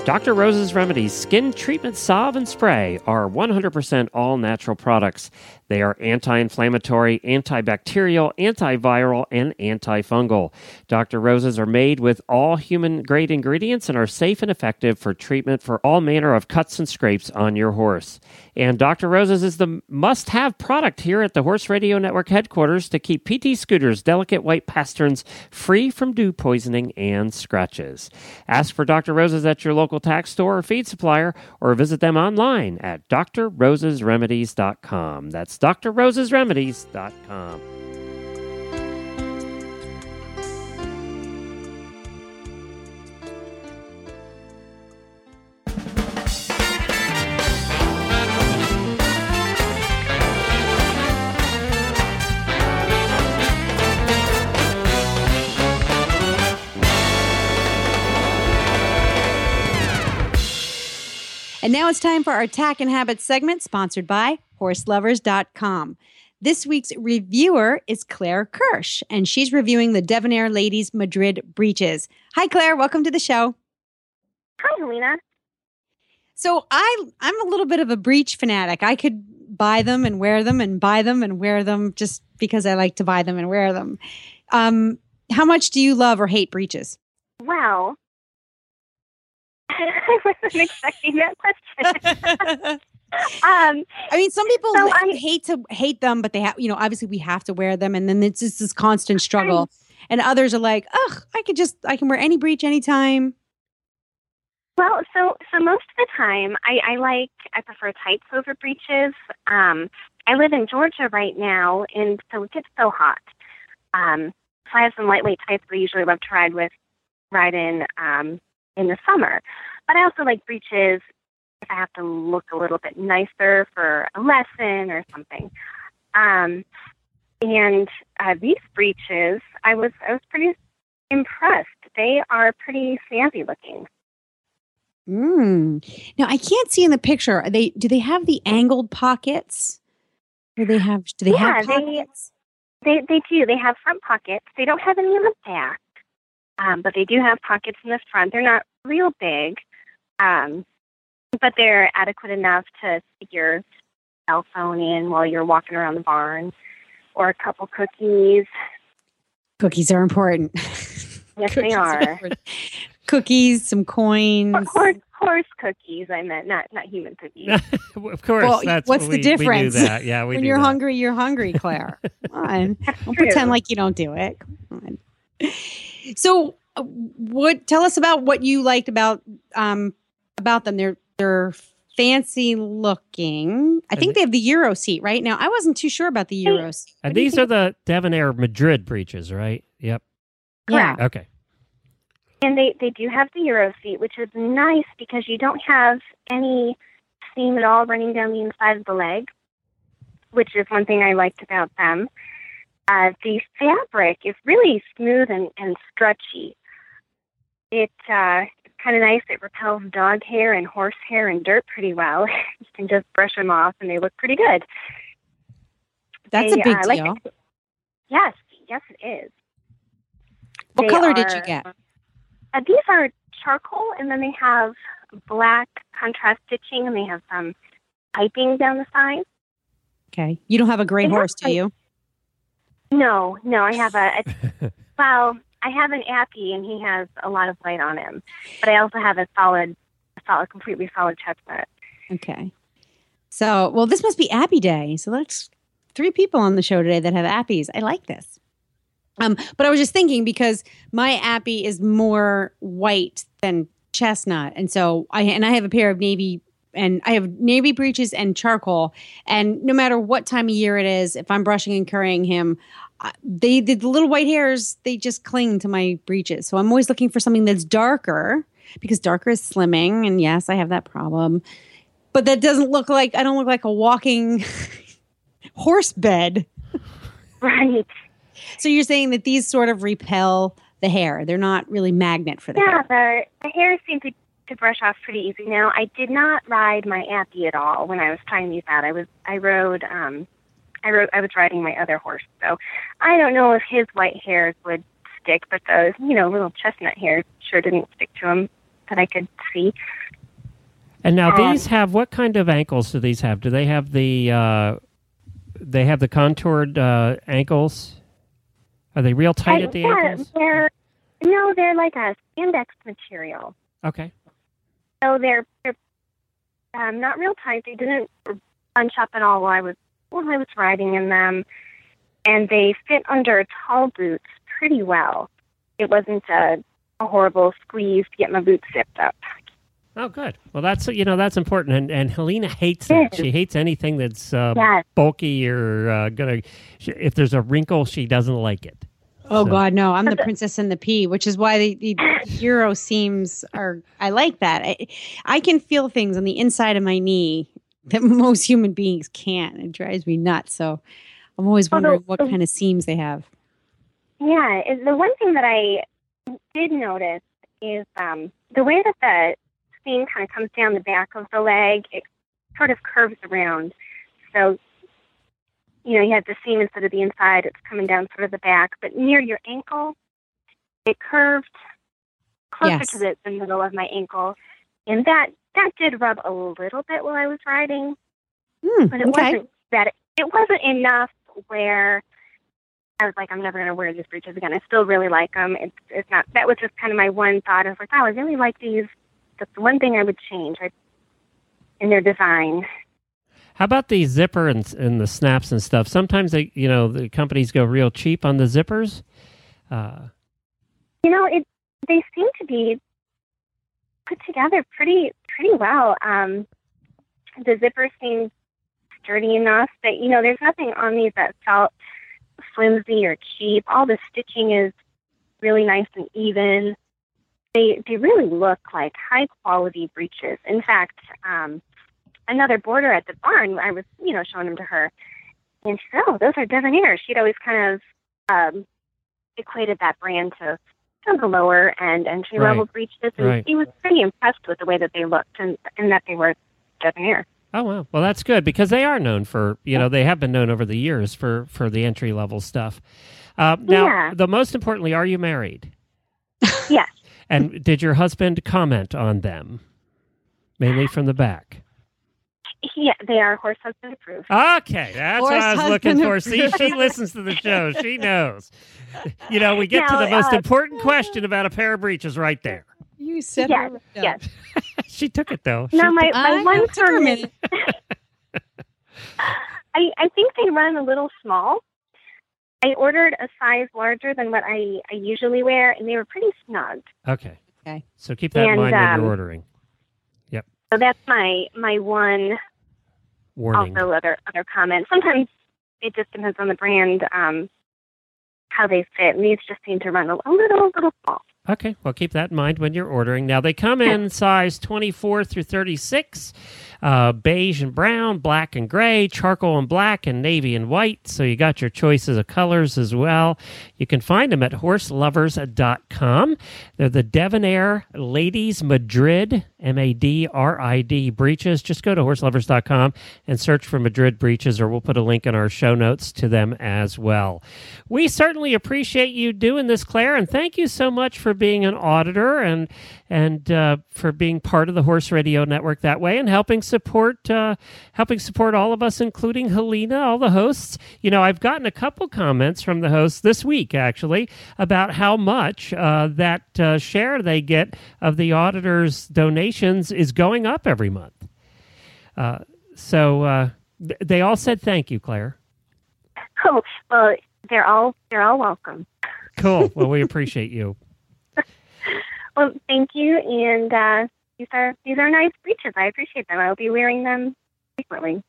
[SPEAKER 1] Dr. Rose's Remedies Skin Treatment Salve and Spray are 100% all natural products. They are anti inflammatory, antibacterial, antiviral, and antifungal. Dr. Rose's are made with all human grade ingredients and are safe and effective for treatment for all manner of cuts and scrapes on your horse. And Dr. Rose's is the must have product here at the Horse Radio Network headquarters to keep PT Scooter's delicate white pasterns free from dew poisoning and scratches. Ask for Dr. Rose's at your local tack store or feed supplier or visit them online at drrosesremedies.com. That's drrosesremedies.com.
[SPEAKER 2] And now it's time for our Tack and Habits segment sponsored by horselovers.com. This week's reviewer is Claire Kirsch, and she's reviewing the Devon-Aire Ladies Madrid breeches. Hi, Claire. Welcome to the show.
[SPEAKER 6] Hi, Helena.
[SPEAKER 2] So I I'm a little bit of a breech fanatic. I could buy them and wear them and buy them and wear them just because I like to buy them and wear them. Um, how much do you love or hate breeches?
[SPEAKER 6] Well, I wasn't expecting that question. um,
[SPEAKER 2] I mean, some people
[SPEAKER 6] So I-
[SPEAKER 2] hate to hate them, but they have, you know, obviously we have to wear them, and then it's just this constant struggle. And others are like, ugh, I could just, I can wear any breech anytime.
[SPEAKER 6] well, so so most of the time, I, I like I prefer tights over breeches. Um, I live in Georgia right now, and so it gets so hot. Um, so I have some lightweight tights that I usually love to ride with, ride in um, in the summer. But I also like breeches if I have to look a little bit nicer for a lesson or something. Um, and uh, these breeches, I was I was pretty impressed. They are pretty fancy looking.
[SPEAKER 2] Mm. Now I can't see in the picture. Are they do they have the angled pockets? Do they have? Do they
[SPEAKER 6] Yeah,
[SPEAKER 2] have
[SPEAKER 6] they-
[SPEAKER 2] pockets?
[SPEAKER 6] They they do. They have front pockets. They don't have any in the back, um, but they do have pockets in the front. They're not real big, um, but they're adequate enough to stick your cell phone in while you're walking around the barn, or a couple cookies.
[SPEAKER 2] Cookies are important.
[SPEAKER 6] Yes,
[SPEAKER 2] Cookies
[SPEAKER 6] they are.
[SPEAKER 2] important. Cookies, some coins.
[SPEAKER 6] Horse, course cookies. I meant not not human cookies.
[SPEAKER 1] of course.
[SPEAKER 2] Well,
[SPEAKER 1] that's
[SPEAKER 2] what's
[SPEAKER 1] what
[SPEAKER 2] the
[SPEAKER 1] we, We knew
[SPEAKER 2] difference?
[SPEAKER 1] that. Yeah, we
[SPEAKER 2] when
[SPEAKER 1] knew
[SPEAKER 2] you're
[SPEAKER 1] that.
[SPEAKER 2] hungry, you're hungry, Claire. Come on. Don't
[SPEAKER 6] true.
[SPEAKER 2] pretend like you don't do it. Come on. So, uh, what? Tell us about what you liked about um about them. They're they're fancy looking. I think they have the Euro seat right now. I wasn't too sure about the Euro seat.
[SPEAKER 1] And these are the Devon-Aire Madrid breeches, right? Yep.
[SPEAKER 2] Yeah.
[SPEAKER 1] Okay.
[SPEAKER 6] And they, they do have the Euro seat, which is nice because you don't have any seam at all running down the inside of the leg, which is one thing I liked about them. Uh, the fabric is really smooth and, and stretchy. It uh, it's kind of nice. It repels dog hair and horse hair and dirt pretty well. you can just brush them off, and they look pretty good.
[SPEAKER 2] That's
[SPEAKER 6] They,
[SPEAKER 2] a big
[SPEAKER 6] uh, like-
[SPEAKER 2] deal.
[SPEAKER 6] Yes, yes, it is.
[SPEAKER 2] what
[SPEAKER 6] They
[SPEAKER 2] color did you get?
[SPEAKER 6] Uh, these are charcoal, and then they have black contrast stitching, and they have some piping down the side.
[SPEAKER 2] Okay. You don't have a gray
[SPEAKER 6] They have
[SPEAKER 2] horse, do you?
[SPEAKER 6] No, no, I have a, a well, I have an appy, and he has a lot of white on him, but I also have a solid, a solid, completely solid chestnut.
[SPEAKER 2] Okay. So, well, this must be Appy Day. So that's three people on the show today that have Appies. I like this. Um, but I was just thinking because my Appy is more white than chestnut, and so I and I have a pair of navy and I have navy breeches and charcoal, and no matter what time of year it is, if I'm brushing and currying him. They the little white hairs they just cling to my breeches, so I'm always looking for something that's darker because darker is slimming, and yes, I have that problem but that doesn't look like I don't look like a walking horse bed.
[SPEAKER 6] Right.
[SPEAKER 2] So you're saying that these sort of repel the hair. They're not really magnet for the
[SPEAKER 6] Yeah,
[SPEAKER 2] hair.
[SPEAKER 6] the the hair seems to, to brush off pretty easy now. I did not ride my appy at all when I was trying these out. I was I rode um I rode I was riding my other horse, so I don't know if his white hairs would stick, but those you know little chestnut hairs sure didn't stick to him that I could see.
[SPEAKER 1] And now
[SPEAKER 6] Um,
[SPEAKER 1] these have what kind of ankles do these have? Do they have the uh, they have the contoured uh, ankles? Are they real tight
[SPEAKER 6] I-
[SPEAKER 1] at the
[SPEAKER 6] yeah,
[SPEAKER 1] ankles?
[SPEAKER 6] they're no, they're like a spandex material.
[SPEAKER 1] Okay.
[SPEAKER 6] So they're they're um, not real tight. They didn't bunch up at all while I was while I was riding in them, and they fit under tall boots pretty well. It wasn't a, a horrible squeeze to get my boots zipped up.
[SPEAKER 1] Oh, good. Well, that's you know that's important, and and Helena hates that. She hates anything that's uh,
[SPEAKER 6] Yes.
[SPEAKER 1] bulky or uh, gonna. She, if there's a wrinkle, she doesn't like it.
[SPEAKER 2] Oh
[SPEAKER 1] So-
[SPEAKER 2] God, no! I'm the princess and the pea, which is why the, the Euro seams are. I like that. I, I can feel things on the inside of my knee that most human beings can't. It drives me nuts. So I'm always wondering what kind of seams they have.
[SPEAKER 6] Yeah, the one thing that I did notice is um, the way that the seam kind of comes down the back of the leg. It sort of curves around, so you know you have the seam instead of the inside. It's coming down sort of the back, but near your ankle, it curved closer
[SPEAKER 2] Yes.
[SPEAKER 6] to the, the middle of my ankle, and that that did rub a little bit while I was riding
[SPEAKER 2] Hmm,
[SPEAKER 6] but it
[SPEAKER 2] okay.
[SPEAKER 6] wasn't that it wasn't enough where I was like, I'm never going to wear these breeches again. I still really like them. It's it's not. That was just kind of my one thought. I was like, oh, I really like these. That's the one thing I would change I, in their design.
[SPEAKER 1] How about the zipper and and the snaps and stuff? Sometimes they, you know, the companies go real cheap on the zippers. Uh,
[SPEAKER 6] You know, it they seem to be put together pretty pretty well. Um, the zipper seems sturdy enough that you know there's nothing on these that felt flimsy or cheap. All the stitching is really nice and even. They they really look like high quality breeches. In fact, um, another boarder at the barn, I was you know showing them to her, and she said, "Oh, those are Devon-Aire." She'd always kind of um, equated that brand to of the lower end entry level
[SPEAKER 1] Right.
[SPEAKER 6] breeches, and
[SPEAKER 1] Right.
[SPEAKER 6] he was pretty impressed with the way that they looked and, and that they were Devon-Aire.
[SPEAKER 1] oh well, well that's good because they are known for you know they have been known over the years for for the entry level stuff. Uh, now,
[SPEAKER 6] Yeah.
[SPEAKER 1] the most importantly, are you married?
[SPEAKER 6] Yes.
[SPEAKER 1] And did your husband comment on them, mainly from the back?
[SPEAKER 6] Yeah, they are horse husband approved.
[SPEAKER 1] Okay, that's what I was looking
[SPEAKER 2] husband
[SPEAKER 1] for. See, she listens to the show. She knows. You know, we get to the most
[SPEAKER 6] uh,
[SPEAKER 1] important question about a pair of breeches right there.
[SPEAKER 2] You said
[SPEAKER 6] Yes,
[SPEAKER 2] her-
[SPEAKER 6] yes.
[SPEAKER 1] She took it though. She
[SPEAKER 6] Now, my, my one
[SPEAKER 2] know, it took her a
[SPEAKER 6] comment, I, I think they run a little small. I ordered a size larger than what I, I usually wear, and they were pretty snug.
[SPEAKER 1] Okay.
[SPEAKER 2] Okay.
[SPEAKER 1] So keep that in
[SPEAKER 6] And,
[SPEAKER 1] mind when
[SPEAKER 6] um,
[SPEAKER 1] you're ordering.
[SPEAKER 6] So that's my my one
[SPEAKER 1] Warning.
[SPEAKER 6] also other other comment. Sometimes it just depends on the brand, um, how they fit. And these just seem to run a, a little little small.
[SPEAKER 1] Okay, well, keep that in mind when you're ordering. Now, they come in size 24 through 36, uh, beige and brown, black and gray, charcoal and black, and navy and white. So you got your choices of colors as well. You can find them at horselovers.com. They're the Devon-Aire Ladies Madrid, M A D R I D breeches. Just go to horselovers.com and search for Madrid breeches, or we'll put a link in our show notes to them as well. We certainly appreciate you doing this, Claire, and thank you so much for being an auditor and and uh, for being part of the Horse Radio Network that way and helping support uh, helping support all of us, including Helena, all the hosts. You know, I've gotten a couple comments from the hosts this week actually about how much uh, that uh, share they get of the auditors' donations is going up every month. Uh, so uh, th- they all said thank you, Claire.
[SPEAKER 6] Oh, well, they're all they're all welcome.
[SPEAKER 1] Cool. Well, we appreciate you.
[SPEAKER 6] Well, thank you, and uh, these are these are nice breeches. I appreciate them. I'll be wearing them frequently.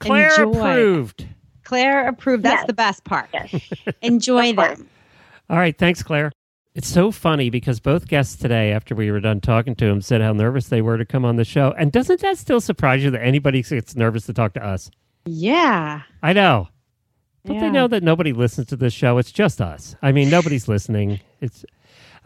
[SPEAKER 1] Claire
[SPEAKER 2] Enjoy.
[SPEAKER 1] approved.
[SPEAKER 2] Claire approved. That's
[SPEAKER 6] Yes.
[SPEAKER 2] the best part.
[SPEAKER 6] Yes.
[SPEAKER 2] Enjoy
[SPEAKER 6] Of
[SPEAKER 2] them.
[SPEAKER 1] All right, thanks, Claire. It's so funny because both guests today, after we were done talking to them, said how nervous they were to come on the show. And doesn't that still surprise you that anybody gets nervous to talk to us?
[SPEAKER 2] Yeah.
[SPEAKER 1] I know. Don't they know that nobody listens to this show? It's just us. I mean, nobody's listening. It's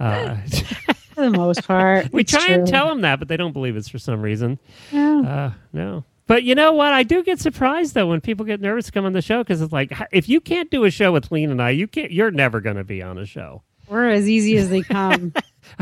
[SPEAKER 1] uh,
[SPEAKER 2] For the most part.
[SPEAKER 1] we try and tell them that, but they don't believe us for some reason.
[SPEAKER 2] Yeah.
[SPEAKER 1] Uh, no. But you know what? I do get surprised though when people get nervous to come on the show because it's like if you can't do a show with Lean and I, you can't. You're never going to be on a show.
[SPEAKER 2] We're as easy as they come.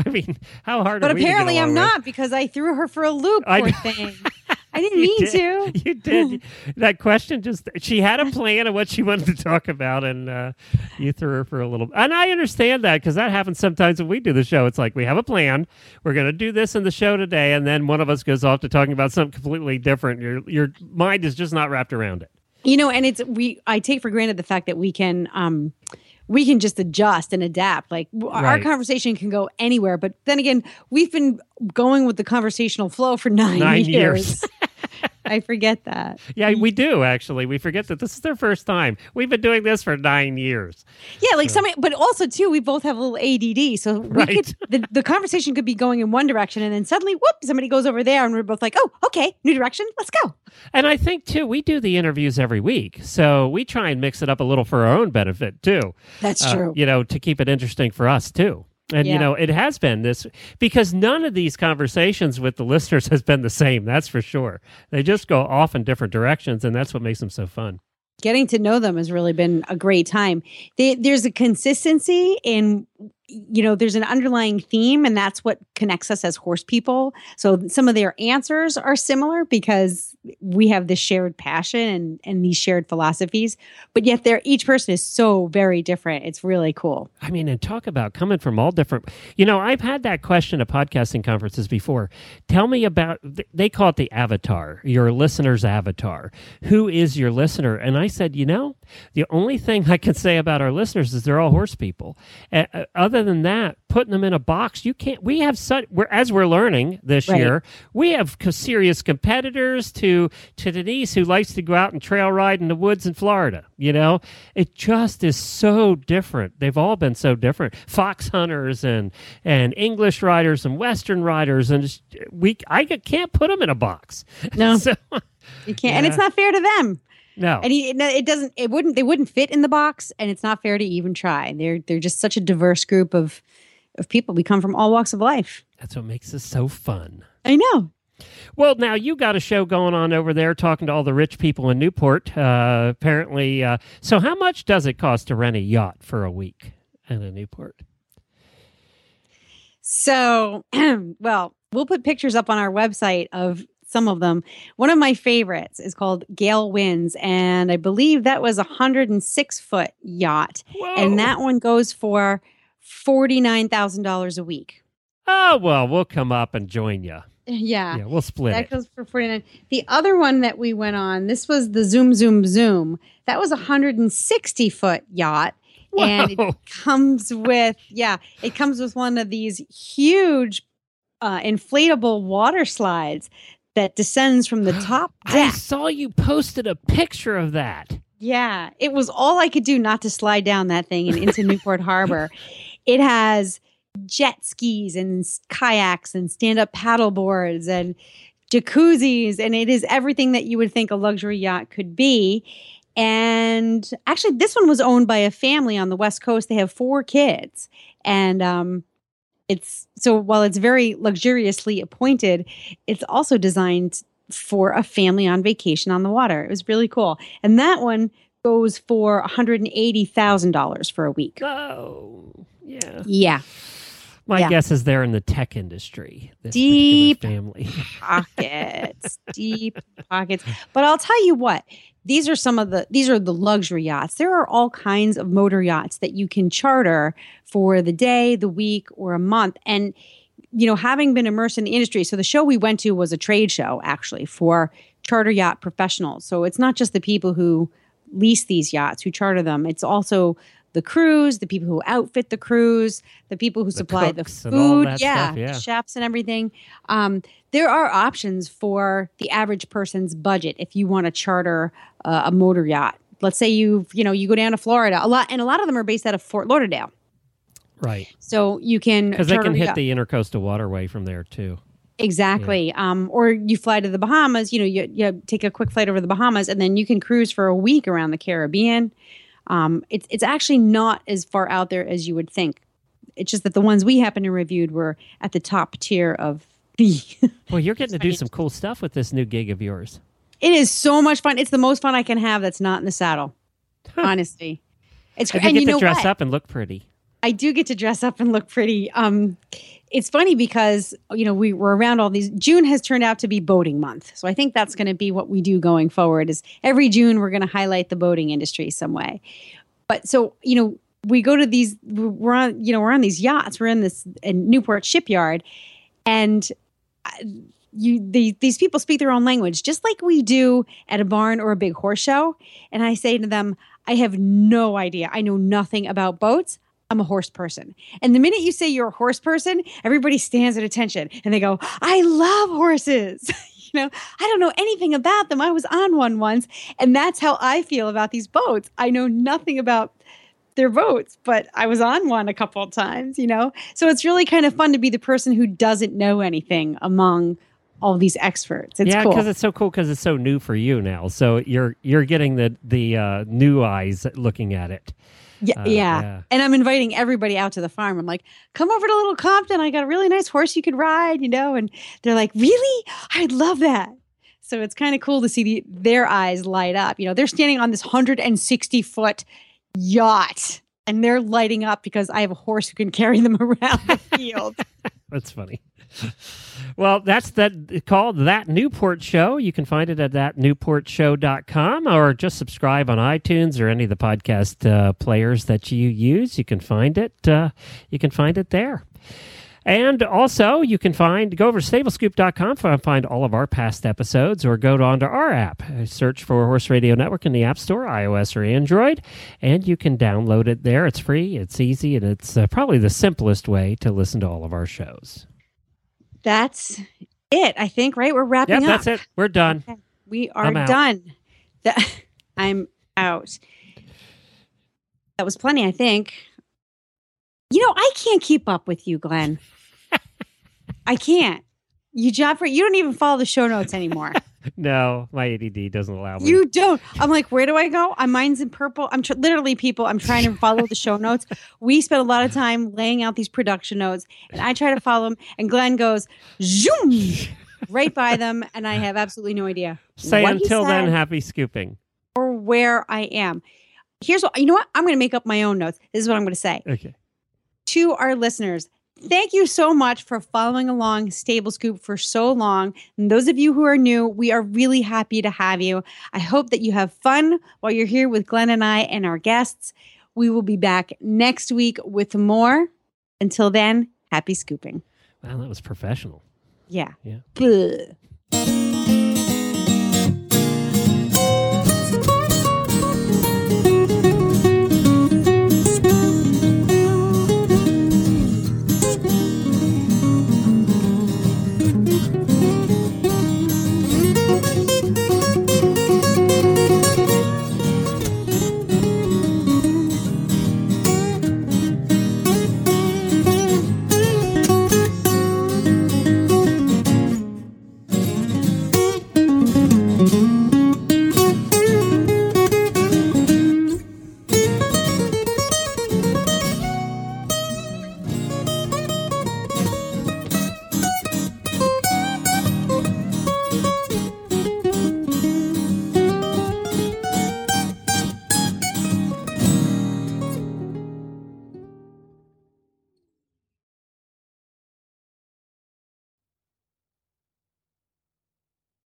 [SPEAKER 1] I mean, how hard?
[SPEAKER 2] but
[SPEAKER 1] are we to get
[SPEAKER 2] apparently I'm
[SPEAKER 1] with?
[SPEAKER 2] not because I threw her for a loop,
[SPEAKER 1] I
[SPEAKER 2] poor
[SPEAKER 1] know.
[SPEAKER 2] thing. I didn't mean
[SPEAKER 1] did.
[SPEAKER 2] to.
[SPEAKER 1] You did. that question just, she had a plan of what she wanted to talk about, and uh, you threw her for a little. And I understand that because that happens sometimes when we do the show. It's like we have a plan. We're going to do this in the show today, and then one of us goes off to talking about something completely different. Your, your mind is just not wrapped around it.
[SPEAKER 2] You know, and it's we I take for granted the fact that we can um we can just adjust and adapt. Like w our conversation can go anywhere, but then again, we've been going with the conversational flow for 9,
[SPEAKER 1] Nine
[SPEAKER 2] years. I forget that.
[SPEAKER 1] Yeah, we do actually. We forget that this is their first time. We've been doing this for nine years.
[SPEAKER 2] Yeah, like somebody, but also too, we both have a little ADD, so we
[SPEAKER 1] Right.
[SPEAKER 2] could the, the conversation could be going in one direction, and then suddenly, whoop, somebody goes over there, and we're both like, oh, okay, new direction, let's go.
[SPEAKER 1] And I think too, we do the interviews every week, so we try and mix it up a little for our own benefit too.
[SPEAKER 2] That's
[SPEAKER 1] uh,
[SPEAKER 2] true.
[SPEAKER 1] You know, to keep it interesting for us too. And you know, it has been this because none of these conversations with the listeners has been the same. That's for sure. They just go off in different directions, and that's what makes them so fun.
[SPEAKER 2] Getting to know them has really been a great time. They, there's a consistency in, you know, there's an underlying theme, and that's what connects us as horse people. So some of their answers are similar because we have this shared passion and and these shared philosophies, but yet they're each person is so very different. It's really cool.
[SPEAKER 1] I mean, and talk about coming from all different. You know, I've had that question at podcasting conferences before. Tell me about. They call it the avatar, your listener's avatar. Who is your listener? And I said, you know, the only thing I can say about our listeners is they're all horse people. Uh, uh, other than that, putting them in a box, you can't. We have such. We're as we're learning this
[SPEAKER 2] Right.
[SPEAKER 1] year, we have serious competitors to to Denise who likes to go out and trail ride in the woods in Florida. You know, it just is so different. They've all been so different. Fox hunters and and English riders and Western riders, and we I can't put them in a box.
[SPEAKER 2] No.
[SPEAKER 1] so,
[SPEAKER 2] You can't, and it's not fair to them.
[SPEAKER 1] No.
[SPEAKER 2] And he, it doesn't. It wouldn't. They wouldn't fit in the box, and it's not fair to even try. They're they're just such a diverse group of of people. We come from all walks of life.
[SPEAKER 1] That's what makes this so fun.
[SPEAKER 2] I know.
[SPEAKER 1] Well, now you got a show going on over there talking to all the rich people in Newport. Uh, apparently, uh, so how much does it cost to rent a yacht for a week in a Newport?
[SPEAKER 2] So, well, we'll put pictures up on our website of some of them. One of my favorites is called Gale Winds, and I believe that was a hundred and six foot yacht,
[SPEAKER 1] Whoa.
[SPEAKER 2] and that one goes for forty nine thousand dollars a week.
[SPEAKER 1] Oh well, we'll come up and join you.
[SPEAKER 2] Yeah.
[SPEAKER 1] Yeah, we'll split
[SPEAKER 2] That
[SPEAKER 1] it.
[SPEAKER 2] goes for 49. The other one that we went on, this was the Zoom Zoom Zoom. That was a 160 foot yacht. And it comes with, yeah, it comes with one of these huge uh, inflatable water slides that descends from the top
[SPEAKER 1] I saw you posted a picture of that.
[SPEAKER 2] Yeah, it was all I could do not to slide down that thing and into Newport Harbor. It has jet skis and kayaks and stand up paddle boards and jacuzzis. And it is everything that you would think a luxury yacht could be. And actually, this one was owned by a family on the West Coast. They have four kids. And um, it's so while it's very luxuriously appointed, it's also designed for a family on vacation on the water. It was really cool. And that one goes for $180,000 for a week.
[SPEAKER 1] Oh, yeah.
[SPEAKER 2] Yeah.
[SPEAKER 1] My
[SPEAKER 2] Yeah.
[SPEAKER 1] guess is they're in the tech industry. This
[SPEAKER 2] Deep.
[SPEAKER 1] family.
[SPEAKER 2] pockets, deep pockets. But I'll tell you what, these are some of the these are the luxury yachts. There are all kinds of motor yachts that you can charter for the day, the week, or a month. And you know, having been immersed in the industry, so the show we went to was a trade show actually for charter yacht professionals. So it's not just the people who lease these yachts who charter them. It's also the crews, the people who outfit the crews, the people who supply the
[SPEAKER 1] and all
[SPEAKER 2] food, yeah,
[SPEAKER 1] stuff, yeah.
[SPEAKER 2] the chefs and everything. Um, there are options for the average person's budget if you want to charter uh, a motor yacht. Let's say you you know you go down to Florida a lot, and a lot of them are based out of Fort Lauderdale.
[SPEAKER 1] right.
[SPEAKER 2] So you can
[SPEAKER 1] Because they can hit
[SPEAKER 2] yeah,
[SPEAKER 1] the intercoastal waterway from there, too.
[SPEAKER 2] exactly. Um, or you fly to the Bahamas. You know, you, you take a quick flight over the Bahamas, and then you can cruise for a week around the Caribbean. Um, it's it's actually not as far out there as you would think. It's just that the ones we happen to reviewed were at the top tier of the.
[SPEAKER 1] Well, you're getting to do some cool stuff with this new gig of yours.
[SPEAKER 2] it is so much fun. It's the most fun I can have. That's not in the saddle. Honestly, it's
[SPEAKER 1] And
[SPEAKER 2] great.
[SPEAKER 1] you
[SPEAKER 2] And
[SPEAKER 1] get
[SPEAKER 2] you
[SPEAKER 1] to dress
[SPEAKER 2] what?
[SPEAKER 1] up and look pretty.
[SPEAKER 2] I do get to dress up and look pretty. Um, it's funny because you know we were around all these. June has turned out to be boating month, so I think that's going to be what we do going forward. Is every June we're going to highlight the boating industry some way. But so you know we go to these. We're on you know we're on these yachts. We're in this in Newport shipyard, and uh, you the, these people speak their own language just like we do at a barn or a big horse show. And I say to them, I have no idea. I know nothing about boats. I'm a horse person. And the minute you say you're a horse person, everybody stands at attention and they go, I love horses. you know, I don't know anything about them. I was on one once. And that's how I feel about these boats. I know nothing about their boats, but I was on one a couple of times, you know? So it's really kind of fun to be the person who doesn't know anything among all these experts. It's
[SPEAKER 1] yeah,
[SPEAKER 2] cool.
[SPEAKER 1] because it's so cool because it's so new for you now. So you're you're getting the the uh, new eyes looking at it.
[SPEAKER 2] Yeah,
[SPEAKER 1] Uh,
[SPEAKER 2] yeah.
[SPEAKER 1] yeah.
[SPEAKER 2] And I'm inviting everybody out to the farm. I'm like, come over to Little Compton. I got a really nice horse you could ride, you know? And they're like, really? I'd love that. So it's kind of cool to see the, their eyes light up. You know, they're standing on this 160 foot yacht and they're lighting up because I have a horse who can carry them around the field.
[SPEAKER 1] That's funny. Well, that's that called that Newport Show. You can find it at thatnewportshow.com or just subscribe on iTunes or any of the podcast uh, players that you use. You can find it. Uh, you can find it there. And also, you can find go over to stablescoop.com to find all of our past episodes or go onto our app. Search for Horse Radio Network in the App Store, iOS or Android, and you can download it there. It's free, it's easy, and it's uh, probably the simplest way to listen to all of our shows.
[SPEAKER 2] That's it, I think, right? We're wrapping
[SPEAKER 1] Yep,
[SPEAKER 2] up.
[SPEAKER 1] that's it. We're done.
[SPEAKER 2] Okay. We are done. That, I'm out. That was plenty, I think. You know, I can't keep up with you, Glenn. I can't. You job for you don't even follow the show notes anymore.
[SPEAKER 1] No, my ADD doesn't allow me.
[SPEAKER 2] You don't. I'm like, where do I go? I'm mine's in purple. I'm tr- literally people. I'm trying to follow the show notes. We spend a lot of time laying out these production notes, and I try to follow them. And Glenn goes zoom right by them, and I have absolutely no idea.
[SPEAKER 1] Say until then, happy scooping.
[SPEAKER 2] or where I am. Here's what you know. What I'm going to make up my own notes. This is what I'm going to say
[SPEAKER 1] Okay.
[SPEAKER 2] to our listeners. Thank you so much for following along Stable Scoop for so long. And those of you who are new, we are really happy to have you. I hope that you have fun while you're here with Glenn and I and our guests. We will be back next week with more. Until then, happy scooping.
[SPEAKER 1] Wow, that was professional.
[SPEAKER 2] Yeah.
[SPEAKER 1] Yeah.
[SPEAKER 2] Good.